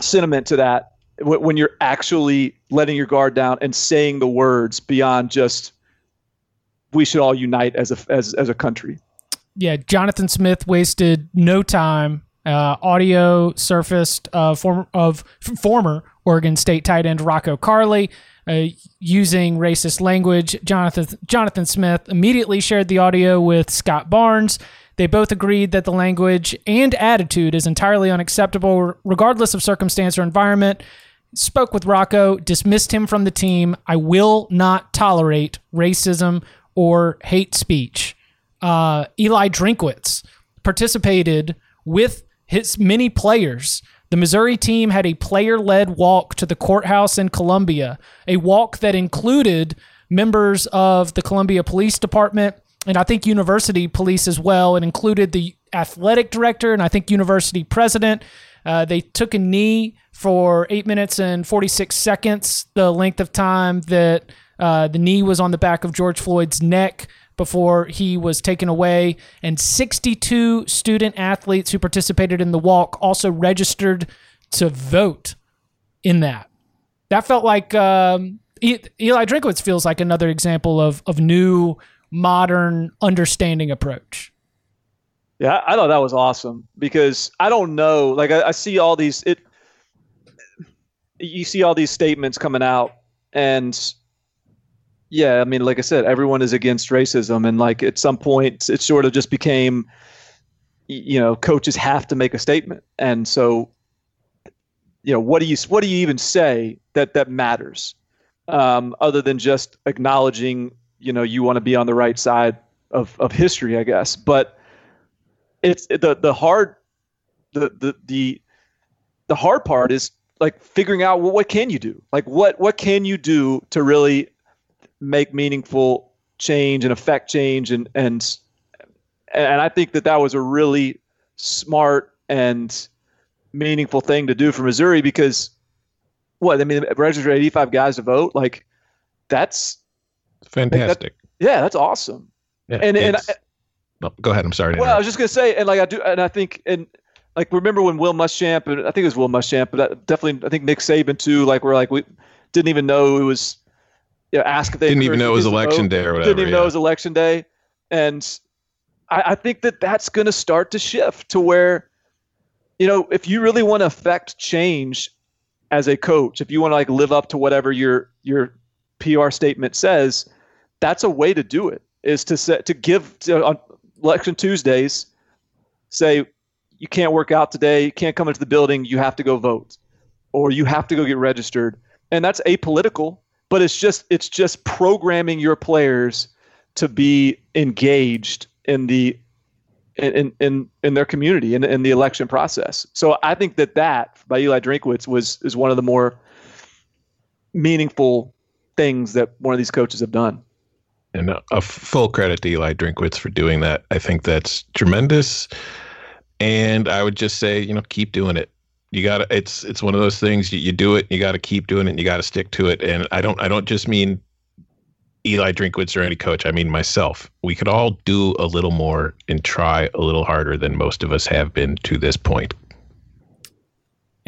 sentiment to that when you're actually letting your guard down and saying the words beyond just we should all unite as a as as a country.
Yeah, Jonathan Smith wasted no time. Uh, audio surfaced uh, form, of former Oregon State tight end Rocco Carley uh, using racist language. Jonathan Jonathan Smith immediately shared the audio with Scott Barnes. They both agreed that the language and attitude is entirely unacceptable, regardless of circumstance or environment. Spoke with Rocco, dismissed him from the team. I will not tolerate racism or hate speech. Uh, Eli Drinkwitz participated with his many players. The Missouri team had a player led walk to the courthouse in Columbia, a walk that included members of the Columbia Police Department and I think university police as well. It included the athletic director and I think university president. Uh, they took a knee for eight minutes and 46 seconds, the length of time that uh, the knee was on the back of George Floyd's neck before he was taken away. And 62 student athletes who participated in the walk also registered to vote in that. That felt like um, Eli Drinkwitz feels like another example of of new modern understanding approach.
Yeah, I thought that was awesome because I don't know. Like I, I see all these it. You see all these statements coming out, and yeah, I mean, like I said, everyone is against racism, and like at some point, it sort of just became, you know, coaches have to make a statement, and so, you know, what do you what do you even say that that matters, um, other than just acknowledging, you know, you want to be on the right side of of history, I guess, but it's the the hard, the the the the hard part is like figuring out well, what can you do? Like what what can you do to really make meaningful change and affect change and and and I think that that was a really smart and meaningful thing to do for Missouri because what I mean register 85 guys to vote? Like that's
fantastic.
That, yeah, that's awesome. Yeah, and and I,
well, go ahead. I'm sorry.
well, I was just gonna say, and like I do, and I think, and like remember when Will Muschamp, and I think it was Will Muschamp, but definitely I think Nick Saban too. Like we're like we didn't even know it was you know, ask if they
didn't even know it was election day or whatever.
Didn't even yeah. know it was election day, and I, I think that that's going to start to shift to where, you know, if you really want to affect change as a coach, if you want to like live up to whatever your your PR statement says, that's a way to do it. Is to set to give to, on election Tuesdays, say you can't work out today, you can't come into the building, you have to go vote, or you have to go get registered, and that's apolitical but it's just it's just programming your players to be engaged in the in in in their community and in, in the election process. So I think that that by Eli Drinkwitz was is one of the more meaningful things that one of these coaches have done.
And a full credit to Eli Drinkwitz for doing that. I think that's tremendous. And I would just say, you know, keep doing it you got to it's it's one of those things you, you do it you got to keep doing it and you got to stick to it and i don't i don't just mean Eli Drinkwitz or any coach, I mean myself, we could all do a little more and try a little harder than most of us have been to this point.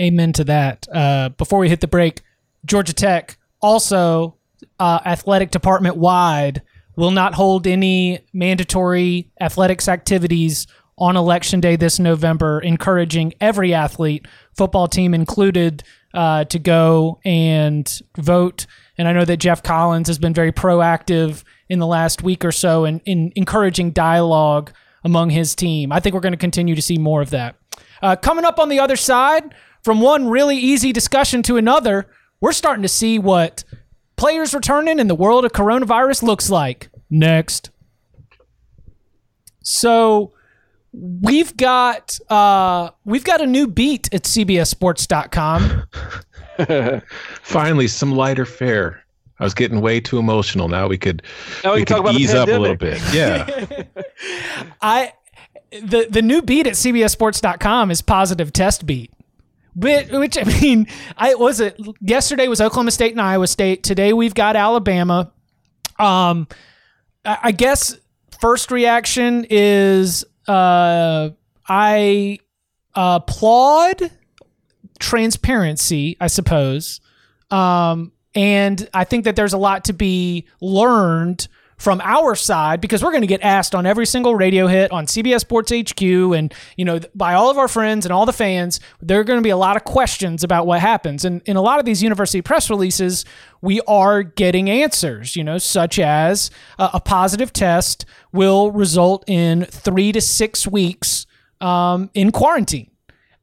Amen to that. Uh, before we hit the break, Georgia Tech also uh, athletic department wide will not hold any mandatory athletics activities on election day this November, encouraging every athlete, football team included, uh, to go and vote. And I know that Geoff Collins has been very proactive in the last week or so in, in encouraging dialogue among his team. I think we're going to continue to see more of that. Uh, coming up on the other side, from one really easy discussion to another, we're starting to see what players returning and the world of coronavirus looks like. Next. So we've got uh, we've got a new beat at cbssports.com. (laughs)
Finally, some lighter fare. I was getting way too emotional. Now we could
Now we
we
can talk
could
about
ease up a little bit. Yeah. (laughs)
I the the new beat at cbssports.com is positive test beat. Which, which (laughs) I mean, I was it yesterday was Oklahoma State and Iowa State. Today we've got Alabama. Um, I, I guess first reaction is uh, I applaud transparency, I suppose. Um, and I think that there's a lot to be learned from our side because we're going to get asked on every single radio hit on CBS Sports HQ and you know by all of our friends and all the fans there are going to be a lot of questions about what happens. And in a lot of these university press releases we are getting answers you know such as uh, a positive test will result in 3 to 6 weeks um, in quarantine.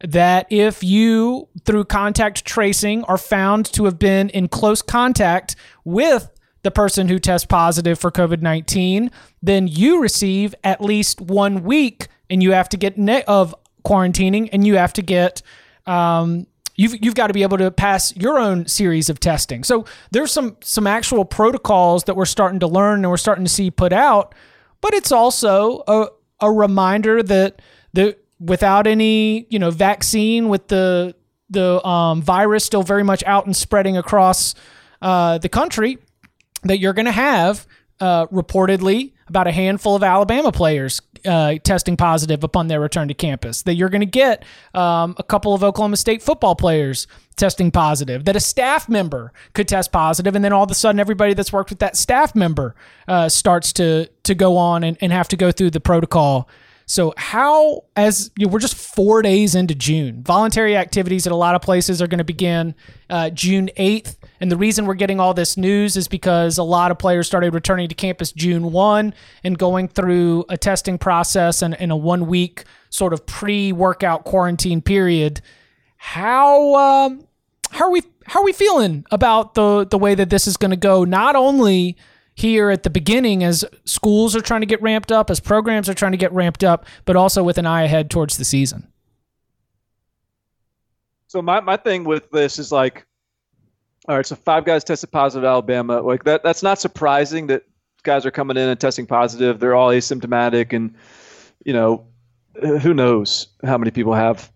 That if you, through contact tracing, are found to have been in close contact with the person who tests positive for COVID 19, then you receive at least one week and you have to get ne- of quarantining and you have to get. Um, You've, you've got to be able to pass your own series of testing. So there's some some actual protocols that we're starting to learn and we're starting to see put out, but it's also a, a reminder that the without any you know vaccine with the the um, virus still very much out and spreading across uh, the country that you're going to have uh, reportedly about a handful of Alabama players uh, testing positive upon their return to campus. That you're going to get um, a couple of Oklahoma State football players testing positive. That a staff member could test positive, and then all of a sudden, everybody that's worked with that staff member uh, starts to to go on and, and have to go through the protocol. So how, as you know, we're just four days into June, voluntary activities at a lot of places are going to begin uh, June 8th. And the reason we're getting all this news is because a lot of players started returning to campus June 1 and going through a testing process and, a one week sort of pre workout quarantine period. How, um, how are we, how are we feeling about the, the way that this is going to go? Not only here at the beginning as schools are trying to get ramped up, as programs are trying to get ramped up, but also with an eye ahead towards the season.
So my, my thing with this is like, all right, so five guys tested positive Alabama. Like that that's not surprising that guys are coming in and testing positive. They're all asymptomatic and you know, who knows how many people have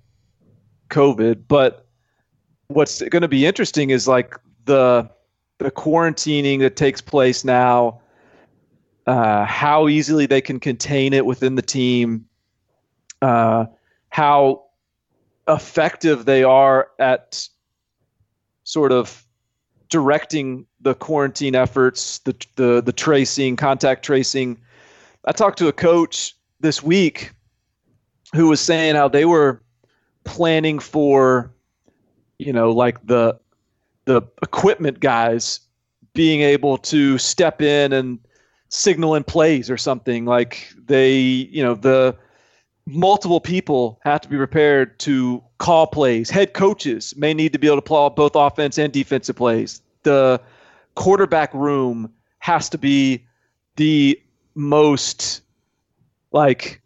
COVID, but what's going to be interesting is like the the quarantining that takes place now, uh, how easily they can contain it within the team, uh, how effective they are at sort of directing the quarantine efforts, the the the tracing, contact tracing. I talked to a coach this week who was saying how they were planning for, you know, like the the equipment guys being able to step in and signal in plays or something. Like they you know the multiple people have to be prepared to call plays. Head coaches may need to be able to call both offense and defensive plays. The quarterback room has to be the most like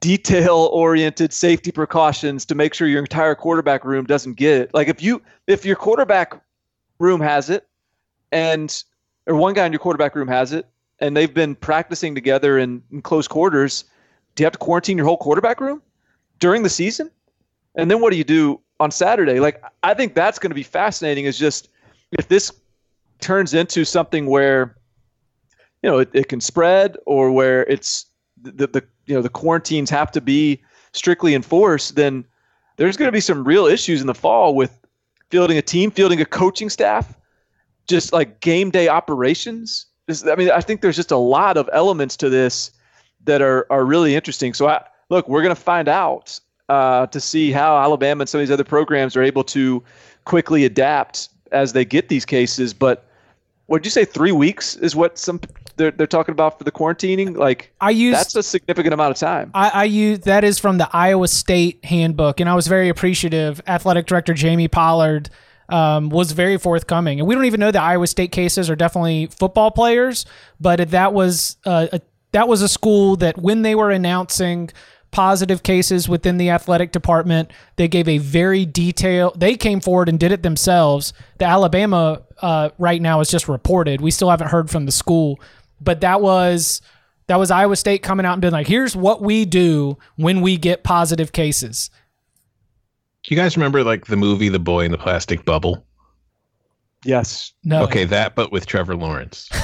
detail oriented safety precautions to make sure your entire quarterback room doesn't get it. Like if you if your quarterback room has it and or one guy in your quarterback room has it and they've been practicing together in, in close quarters do you have to quarantine your whole quarterback room during the season? And then what do you do on saturday? Like i think that's going to be fascinating is just if this turns into something where you know it, it can spread or where it's the, the you know the quarantines have to be strictly enforced, then there's going to be some real issues in the fall with fielding a team, fielding a coaching staff, just like game day operations. I mean, I think there's just a lot of elements to this that are are really interesting. So I look, we're going to find out uh, to see how Alabama and some of these other programs are able to quickly adapt as they get these cases. But what did you say? Three weeks is what some they're, they're talking about for the quarantining. Like
I use
that's a significant amount of time.
I, I use that is from the Iowa State handbook, and I was very appreciative. Athletic director Jamie Pollard um, was very forthcoming, and we don't even know the Iowa State cases are definitely football players, but that was uh, a, that was a school that when they were announcing positive cases within the athletic department. They gave a very detailed. They came forward and did it themselves. The Alabama uh, right now is just reported. We still haven't heard from the school, but that was that was Iowa State coming out and being like, "Here's what we do when we get positive cases."
Do you guys remember like the movie The Boy in the Plastic Bubble?
Yes.
No.
Okay, that but with Trevor Lawrence. (laughs)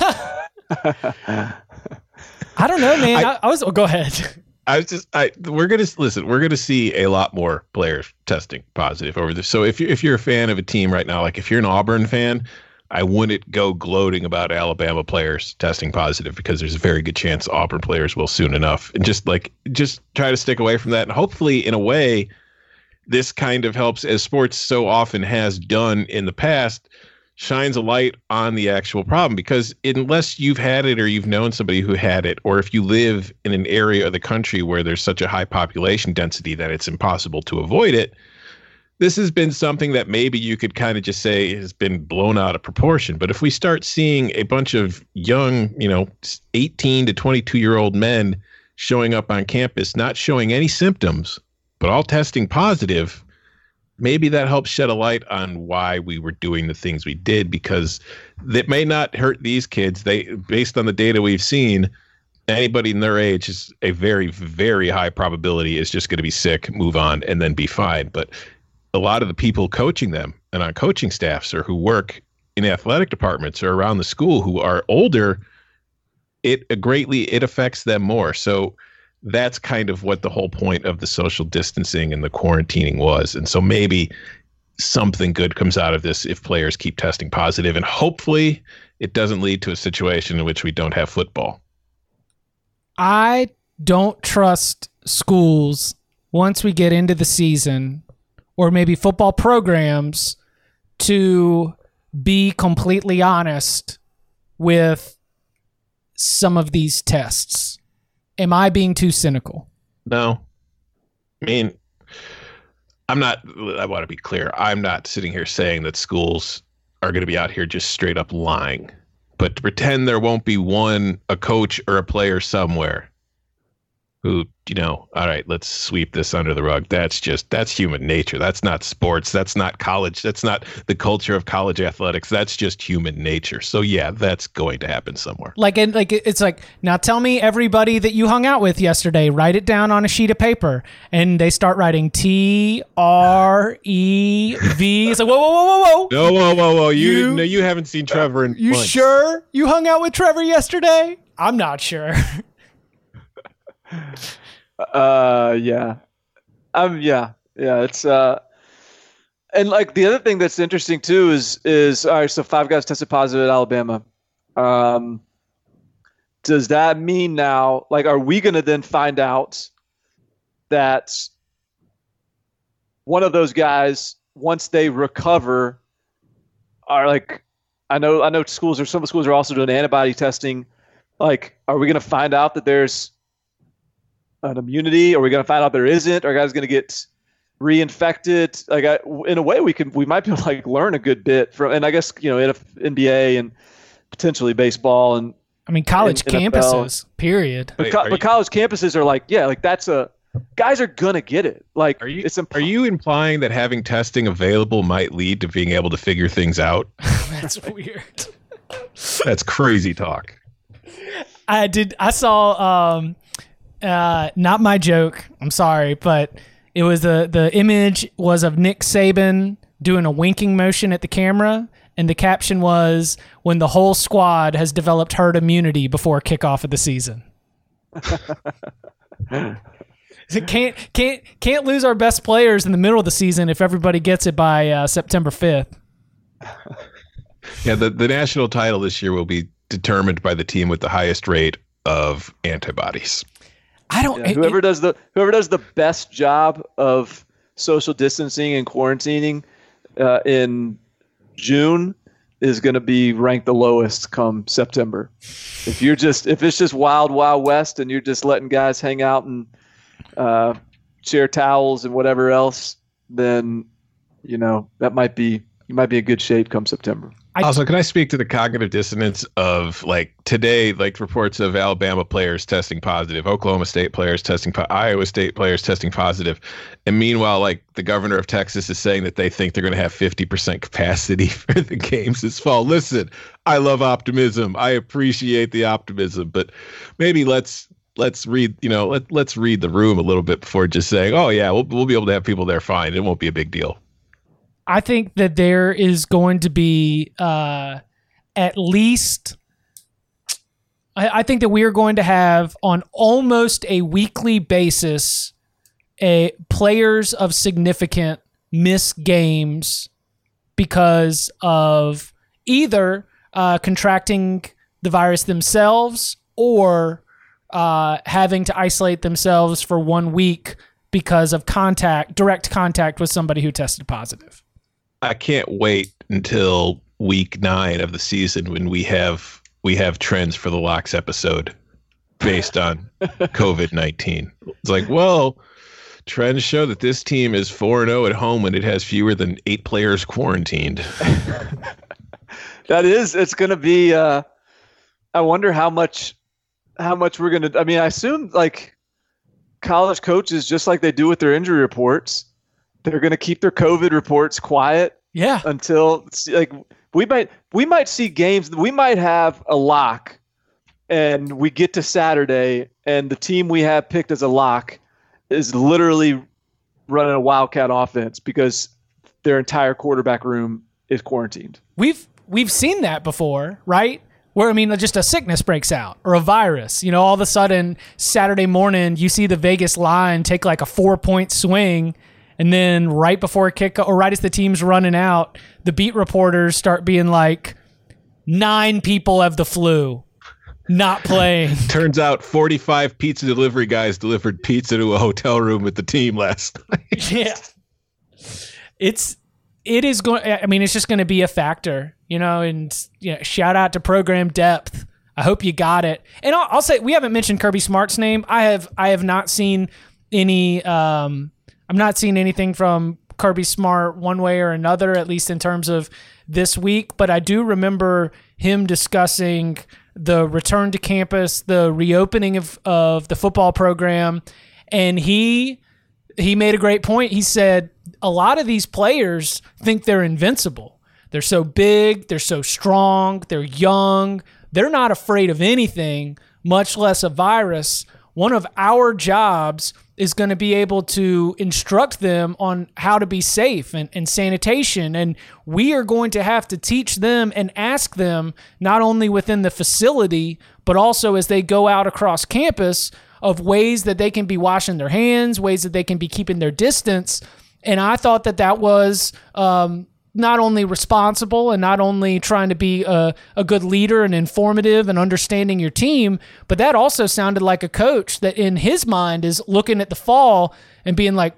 (laughs)
I don't know, man. I, I, I was. Oh, go ahead.
I was just I we're gonna listen. We're gonna see a lot more players testing positive over this. So if you if you're a fan of a team right now, like if you're an Auburn fan, I wouldn't go gloating about Alabama players testing positive because there's a very good chance Auburn players will soon enough. And just like just try to stick away from that. And hopefully, in a way, this kind of helps, as sports so often has done in the past, shines a light on the actual problem because unless you've had it or you've known somebody who had it or if you live in an area of the country where there's such a high population density that it's impossible to avoid it this has been something that maybe you could kind of just say has been blown out of proportion. But if we start seeing a bunch of young you know 18 to 22 year old men showing up on campus not showing any symptoms but all testing positive maybe that helps shed a light on why we were doing the things we did because that may not hurt these kids. They based on the data we've seen anybody in their age is a very very high probability is just going to be sick move on and then be fine. But a lot of the people coaching them and on coaching staffs or who work in athletic departments or around the school who are older it greatly it affects them more so that's kind of what the whole point of the social distancing and the quarantining was. And so maybe something good comes out of this if players keep testing positive and hopefully it doesn't lead to a situation in which we don't have football.
I don't trust schools once we get into the season or maybe football programs to be completely honest with some of these tests am I being too cynical?
No. I mean, I'm not, I want to be clear. I'm not sitting here saying that schools are going to be out here just straight up lying. But to pretend there won't be one, a coach or a player somewhere who you know all right let's sweep this under the rug. That's just that's human nature. That's not sports. That's not college. That's not the culture of college athletics. That's just human nature. So yeah that's going to happen somewhere.
Like and like it's like now tell me everybody that you hung out with yesterday. Write it down on a sheet of paper. And they start writing t r e v. It's like whoa whoa whoa whoa whoa.
No whoa whoa whoa. You you, no, you haven't seen trevor in
you
months.
sure you hung out with trevor yesterday? I'm not sure (laughs) (laughs)
uh, yeah, um, yeah, yeah. It's uh, and like the other thing that's interesting too is is all right. So five guys tested positive at Alabama. Um, does that mean now? Like, are we to then find out that one of those guys, once they recover, are like, I know, I know schools or some schools are also doing antibody testing. Like, are we going to find out that there's an immunity? Are we going to find out there isn't? Are guys going to get reinfected? Like, I, in a way, we can we might be able to like learn a good bit from, and I guess you know, NBA and potentially baseball and.
I mean, college and campuses. Period.
But, co- but college campuses are like, yeah, like that's a guys are gonna get it. Like,
are you
it's
imp- are you implying that having testing available might lead to being able to figure things out? (laughs)
that's weird.
that's crazy talk.
I did. I saw um, uh, not my joke. I'm sorry, but it was the the image was of Nick Saban doing a winking motion at the camera, and the caption was when the whole squad has developed herd immunity before kickoff of the season. (laughs) can't can't can't lose our best players in the middle of the season if everybody gets it by uh, September fifth.
Yeah, the, the national title this year will be determined by the team with the highest rate of antibodies.
I don't.
Yeah, whoever it, does the whoever does the best job of social distancing and quarantining uh, in June is going to be ranked the lowest come September. If you're just if it's just wild wild west and you're just letting guys hang out and uh, share towels and whatever else, then you know that might be you might be in good shape come September.
I, also, can I speak to the cognitive dissonance of like today, like reports of Alabama players testing positive, Oklahoma State players testing, po- Iowa State players testing positive, and meanwhile, like the governor of Texas is saying that they think they're going to have fifty percent capacity (laughs) for the games this fall. Listen, I love optimism. I appreciate the optimism, but maybe let's let's read you know let, let's read the room a little bit before just saying oh yeah we'll, we'll be able to have people there fine it won't be a big deal
I think that there is going to be uh, at least. I, I think that we are going to have on almost a weekly basis a players of significant miss games because of either uh, contracting the virus themselves or uh, having to isolate themselves for one week because of contact, direct contact with somebody who tested positive.
I can't wait until week nine of the season when we have we have trends for the locks episode based on (laughs) COVID nineteen. It's like, well, trends show that this team is four and zero oh at home when it has fewer than eight players quarantined. (laughs)
that is, it's going to be. Uh, I wonder how much, how much we're going to. I mean, I assume like college coaches, just like they do with their injury reports, they're going to keep their COVID reports quiet.
Yeah.
Until like we might we might see games we might have a lock and we get to Saturday and the team we have picked as a lock is literally running a wildcat offense because their entire quarterback room is quarantined.
We've we've seen that before, right? Where I mean, just a sickness breaks out or a virus. You know, all of a sudden Saturday morning you see the Vegas line take like a four point swing and then right before kick or right as the team's running out, the beat reporters start being like, nine people have the flu, not playing. (laughs)
Turns out 45 pizza delivery guys delivered pizza to a hotel room with the team last (laughs) night.
yeah. It's, it is going, I mean, it's just going to be a factor, you know, and you know, shout out to program depth. I hope you got it. And I'll, I'll say we haven't mentioned Kirby Smart's name. I have, I have not seen any, um, I'm not seeing anything from Kirby Smart one way or another, at least in terms of this week. But I do remember him discussing the return to campus, the reopening of, of the football program, and he he made a great point. He said a lot of these players think they're invincible. They're so big, they're so strong, they're young, they're not afraid of anything, much less a virus. One of our jobs is going to be able to instruct them on how to be safe and, and, sanitation. And we are going to have to teach them and ask them, not only within the facility, but also as they go out across campus, of ways that they can be washing their hands, ways that they can be keeping their distance. And I thought that that was um, not only responsible and not only trying to be a, a good leader and informative and understanding your team, but that also sounded like a coach that in his mind is looking at the fall and being like,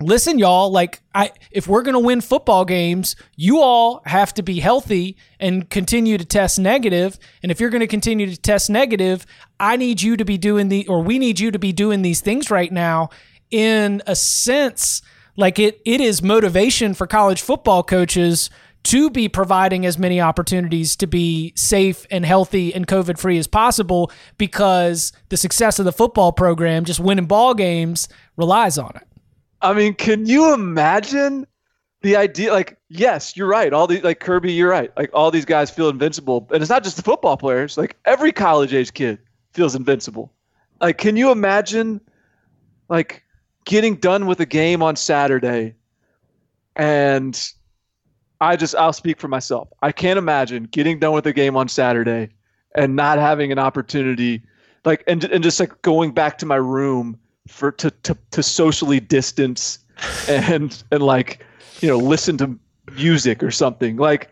listen y'all like i if we're going to win football games you all have to be healthy and continue to test negative. And if you're going to continue to test negative i need you to be doing the or we need you to be doing these things right now in a sense like it, it is motivation for college football coaches to be providing as many opportunities to be safe and healthy and COVID free as possible because the success of the football program, just winning ball games, relies on it.
I mean, can you imagine the idea? Like, yes, you're right. All these, like Kirby, you're right. Like, all these guys feel invincible, and it's not just the football players. Like, every college age kid feels invincible. Like, can you imagine, like, getting done with a game on Saturday. And I just I'll speak for myself. I can't imagine getting done with a game on Saturday and not having an opportunity like and and just like going back to my room for to to, to socially distance and and like you know listen to music or something. Like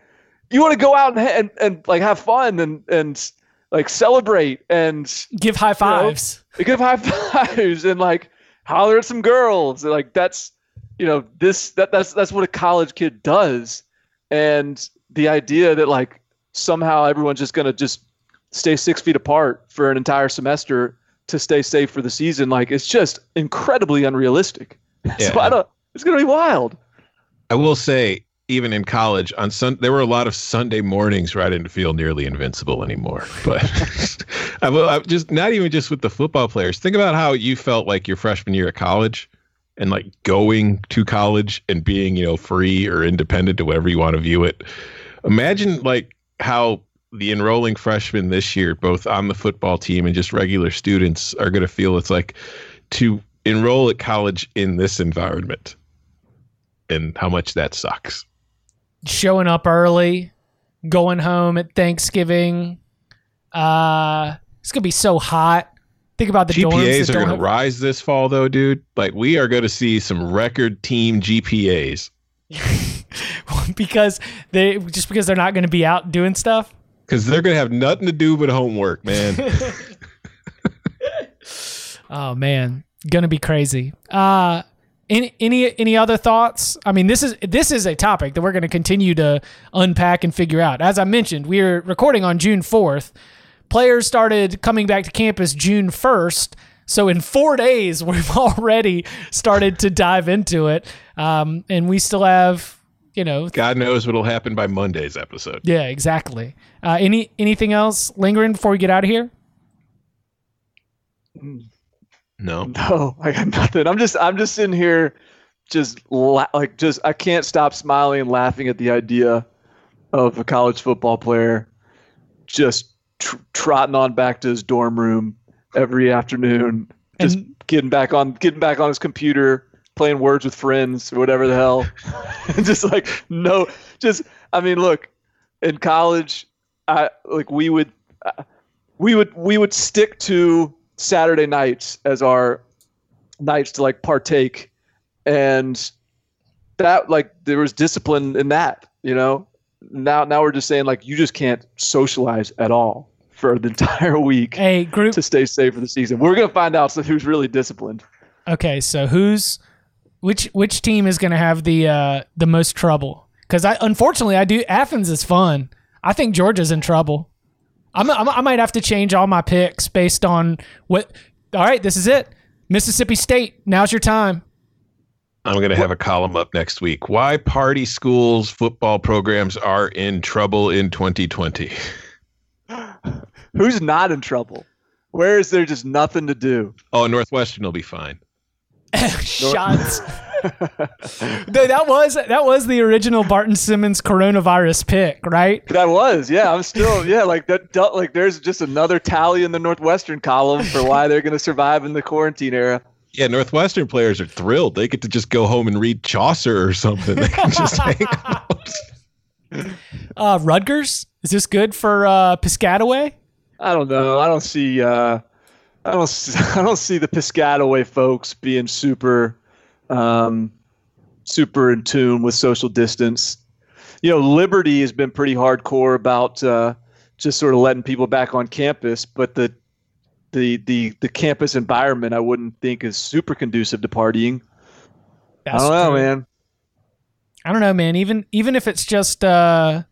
you want to go out and, and and like have fun and and like celebrate and
give high fives
you know, give high (laughs) fives and like holler at some girls. Like that's you know this that that's that's what a college kid does. And the idea that like somehow everyone's just gonna just stay six feet apart for an entire semester to stay safe for the season like it's just incredibly unrealistic. (laughs) Yeah. so I don't, it's gonna be wild.
I will say even in college on sun there were a lot of sunday mornings where i didn't feel nearly invincible anymore. But (laughs) I, I just not even just with the football players. Think about how you felt like your freshman year at college and like going to college and being you know free or independent to whatever you want to view it. Imagine like how the enrolling freshmen this year both on the football team and just regular students are going to feel it's like to enroll at college in this environment and how much that sucks
showing up early going home at thanksgiving uh it's gonna be so hot Think about the
GPAs are going to rise this fall, though, dude. Like we are to see some record team GPAs (laughs)
because they just because they're not to be out doing stuff.
Because they're to have nothing to do but homework, man. (laughs) (laughs)
oh man, gonna be crazy. Uh any any any other thoughts? I mean, this is this is a topic that we're going to continue to unpack and figure out. As I mentioned, we're recording on June fourth players started coming back to campus June 1st. So in four days, (laughs) we've already started to dive into it. Um, and we still have, you know,
God knows what'll happen by Monday's episode.
Yeah, exactly. Uh, any anything else lingering before we get out of here?
No, (laughs)
no, I got nothing. I'm just I'm just sitting here, just la- like just I can't stop smiling and laughing at the idea of a college football player just tr- trotting on back to his dorm room every afternoon, just and, getting back on getting back on his computer, playing Words with Friends or whatever the hell. (laughs) just like no, just I mean, look, in college, I like we would uh, we would we would stick to Saturday nights as our nights to like partake, and that like there was discipline in that, you know. Now now we're just saying like you just can't socialize at all for the (laughs) entire week
hey, group,
to stay safe for the season. We're to find out so who's really disciplined.
Okay, so who's which which team is to have the uh, the most trouble? Because I unfortunately I do Athens is fun. I think Georgia's in trouble. I'm, I'm, i might have to change all my picks based on what. All right, this is it. Mississippi State. Now's your time.
I'm going to have a column up next week. Why party schools football programs are in trouble in 2020. (laughs)
Who's not in trouble? Where is there just nothing to do?
Oh, Northwestern will be fine. (laughs)
Shots. (laughs) that was that was the original Barton Simmons coronavirus pick, right?
That was, yeah. I'm still, yeah, like that. Like, there's just another tally in the Northwestern column for why they're going to survive in the quarantine era.
Yeah, Northwestern players are thrilled. They get to just go home and read Chaucer or something. They can just (laughs) hang out.
Uh, Rutgers is this good for uh, Piscataway?
I don't know. I don't see. Uh, I don't. (laughs) I don't see the Piscataway folks being super, um, super in tune with social distance. You know, Liberty has been pretty hardcore about uh, just sort of letting people back on campus, but the the the the campus environment I wouldn't think is super conducive to partying. That's I don't know, true. man.
I don't know, man. Even even if it's just uh,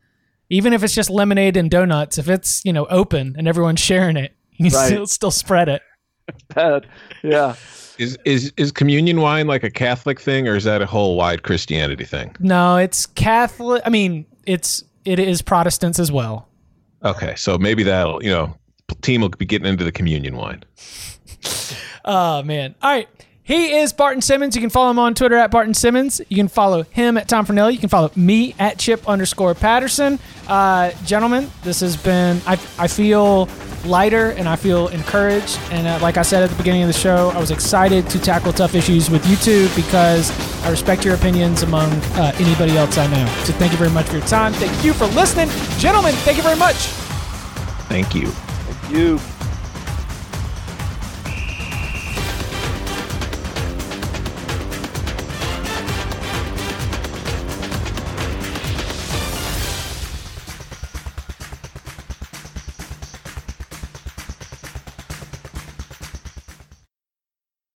even if it's just lemonade and donuts, if it's you know open and everyone's sharing it, (laughs) you right. still still spread it. (laughs)
Bad. Yeah.
Is is is communion wine like a Catholic thing, or is that a whole wide Christianity thing?
No, it's Catholic. I mean, it's it is Protestants as well.
Okay, so maybe that'll you know team will be getting into the communion wine.
oh (laughs) man! All right, He is Barton Simmons. You can follow him on Twitter at Barton Simmons. You can follow him at Tom Fornelli. You can follow me at Chip underscore Patterson. Uh, gentlemen, this has been, I, I feel lighter and I feel encouraged. And uh, like I said at the beginning of the show, I was excited to tackle tough issues with you two because I respect your opinions among uh, anybody else I know. So thank you very much for your time. Thank you for listening. Gentlemen, thank you very much.
Thank you.
Thank you.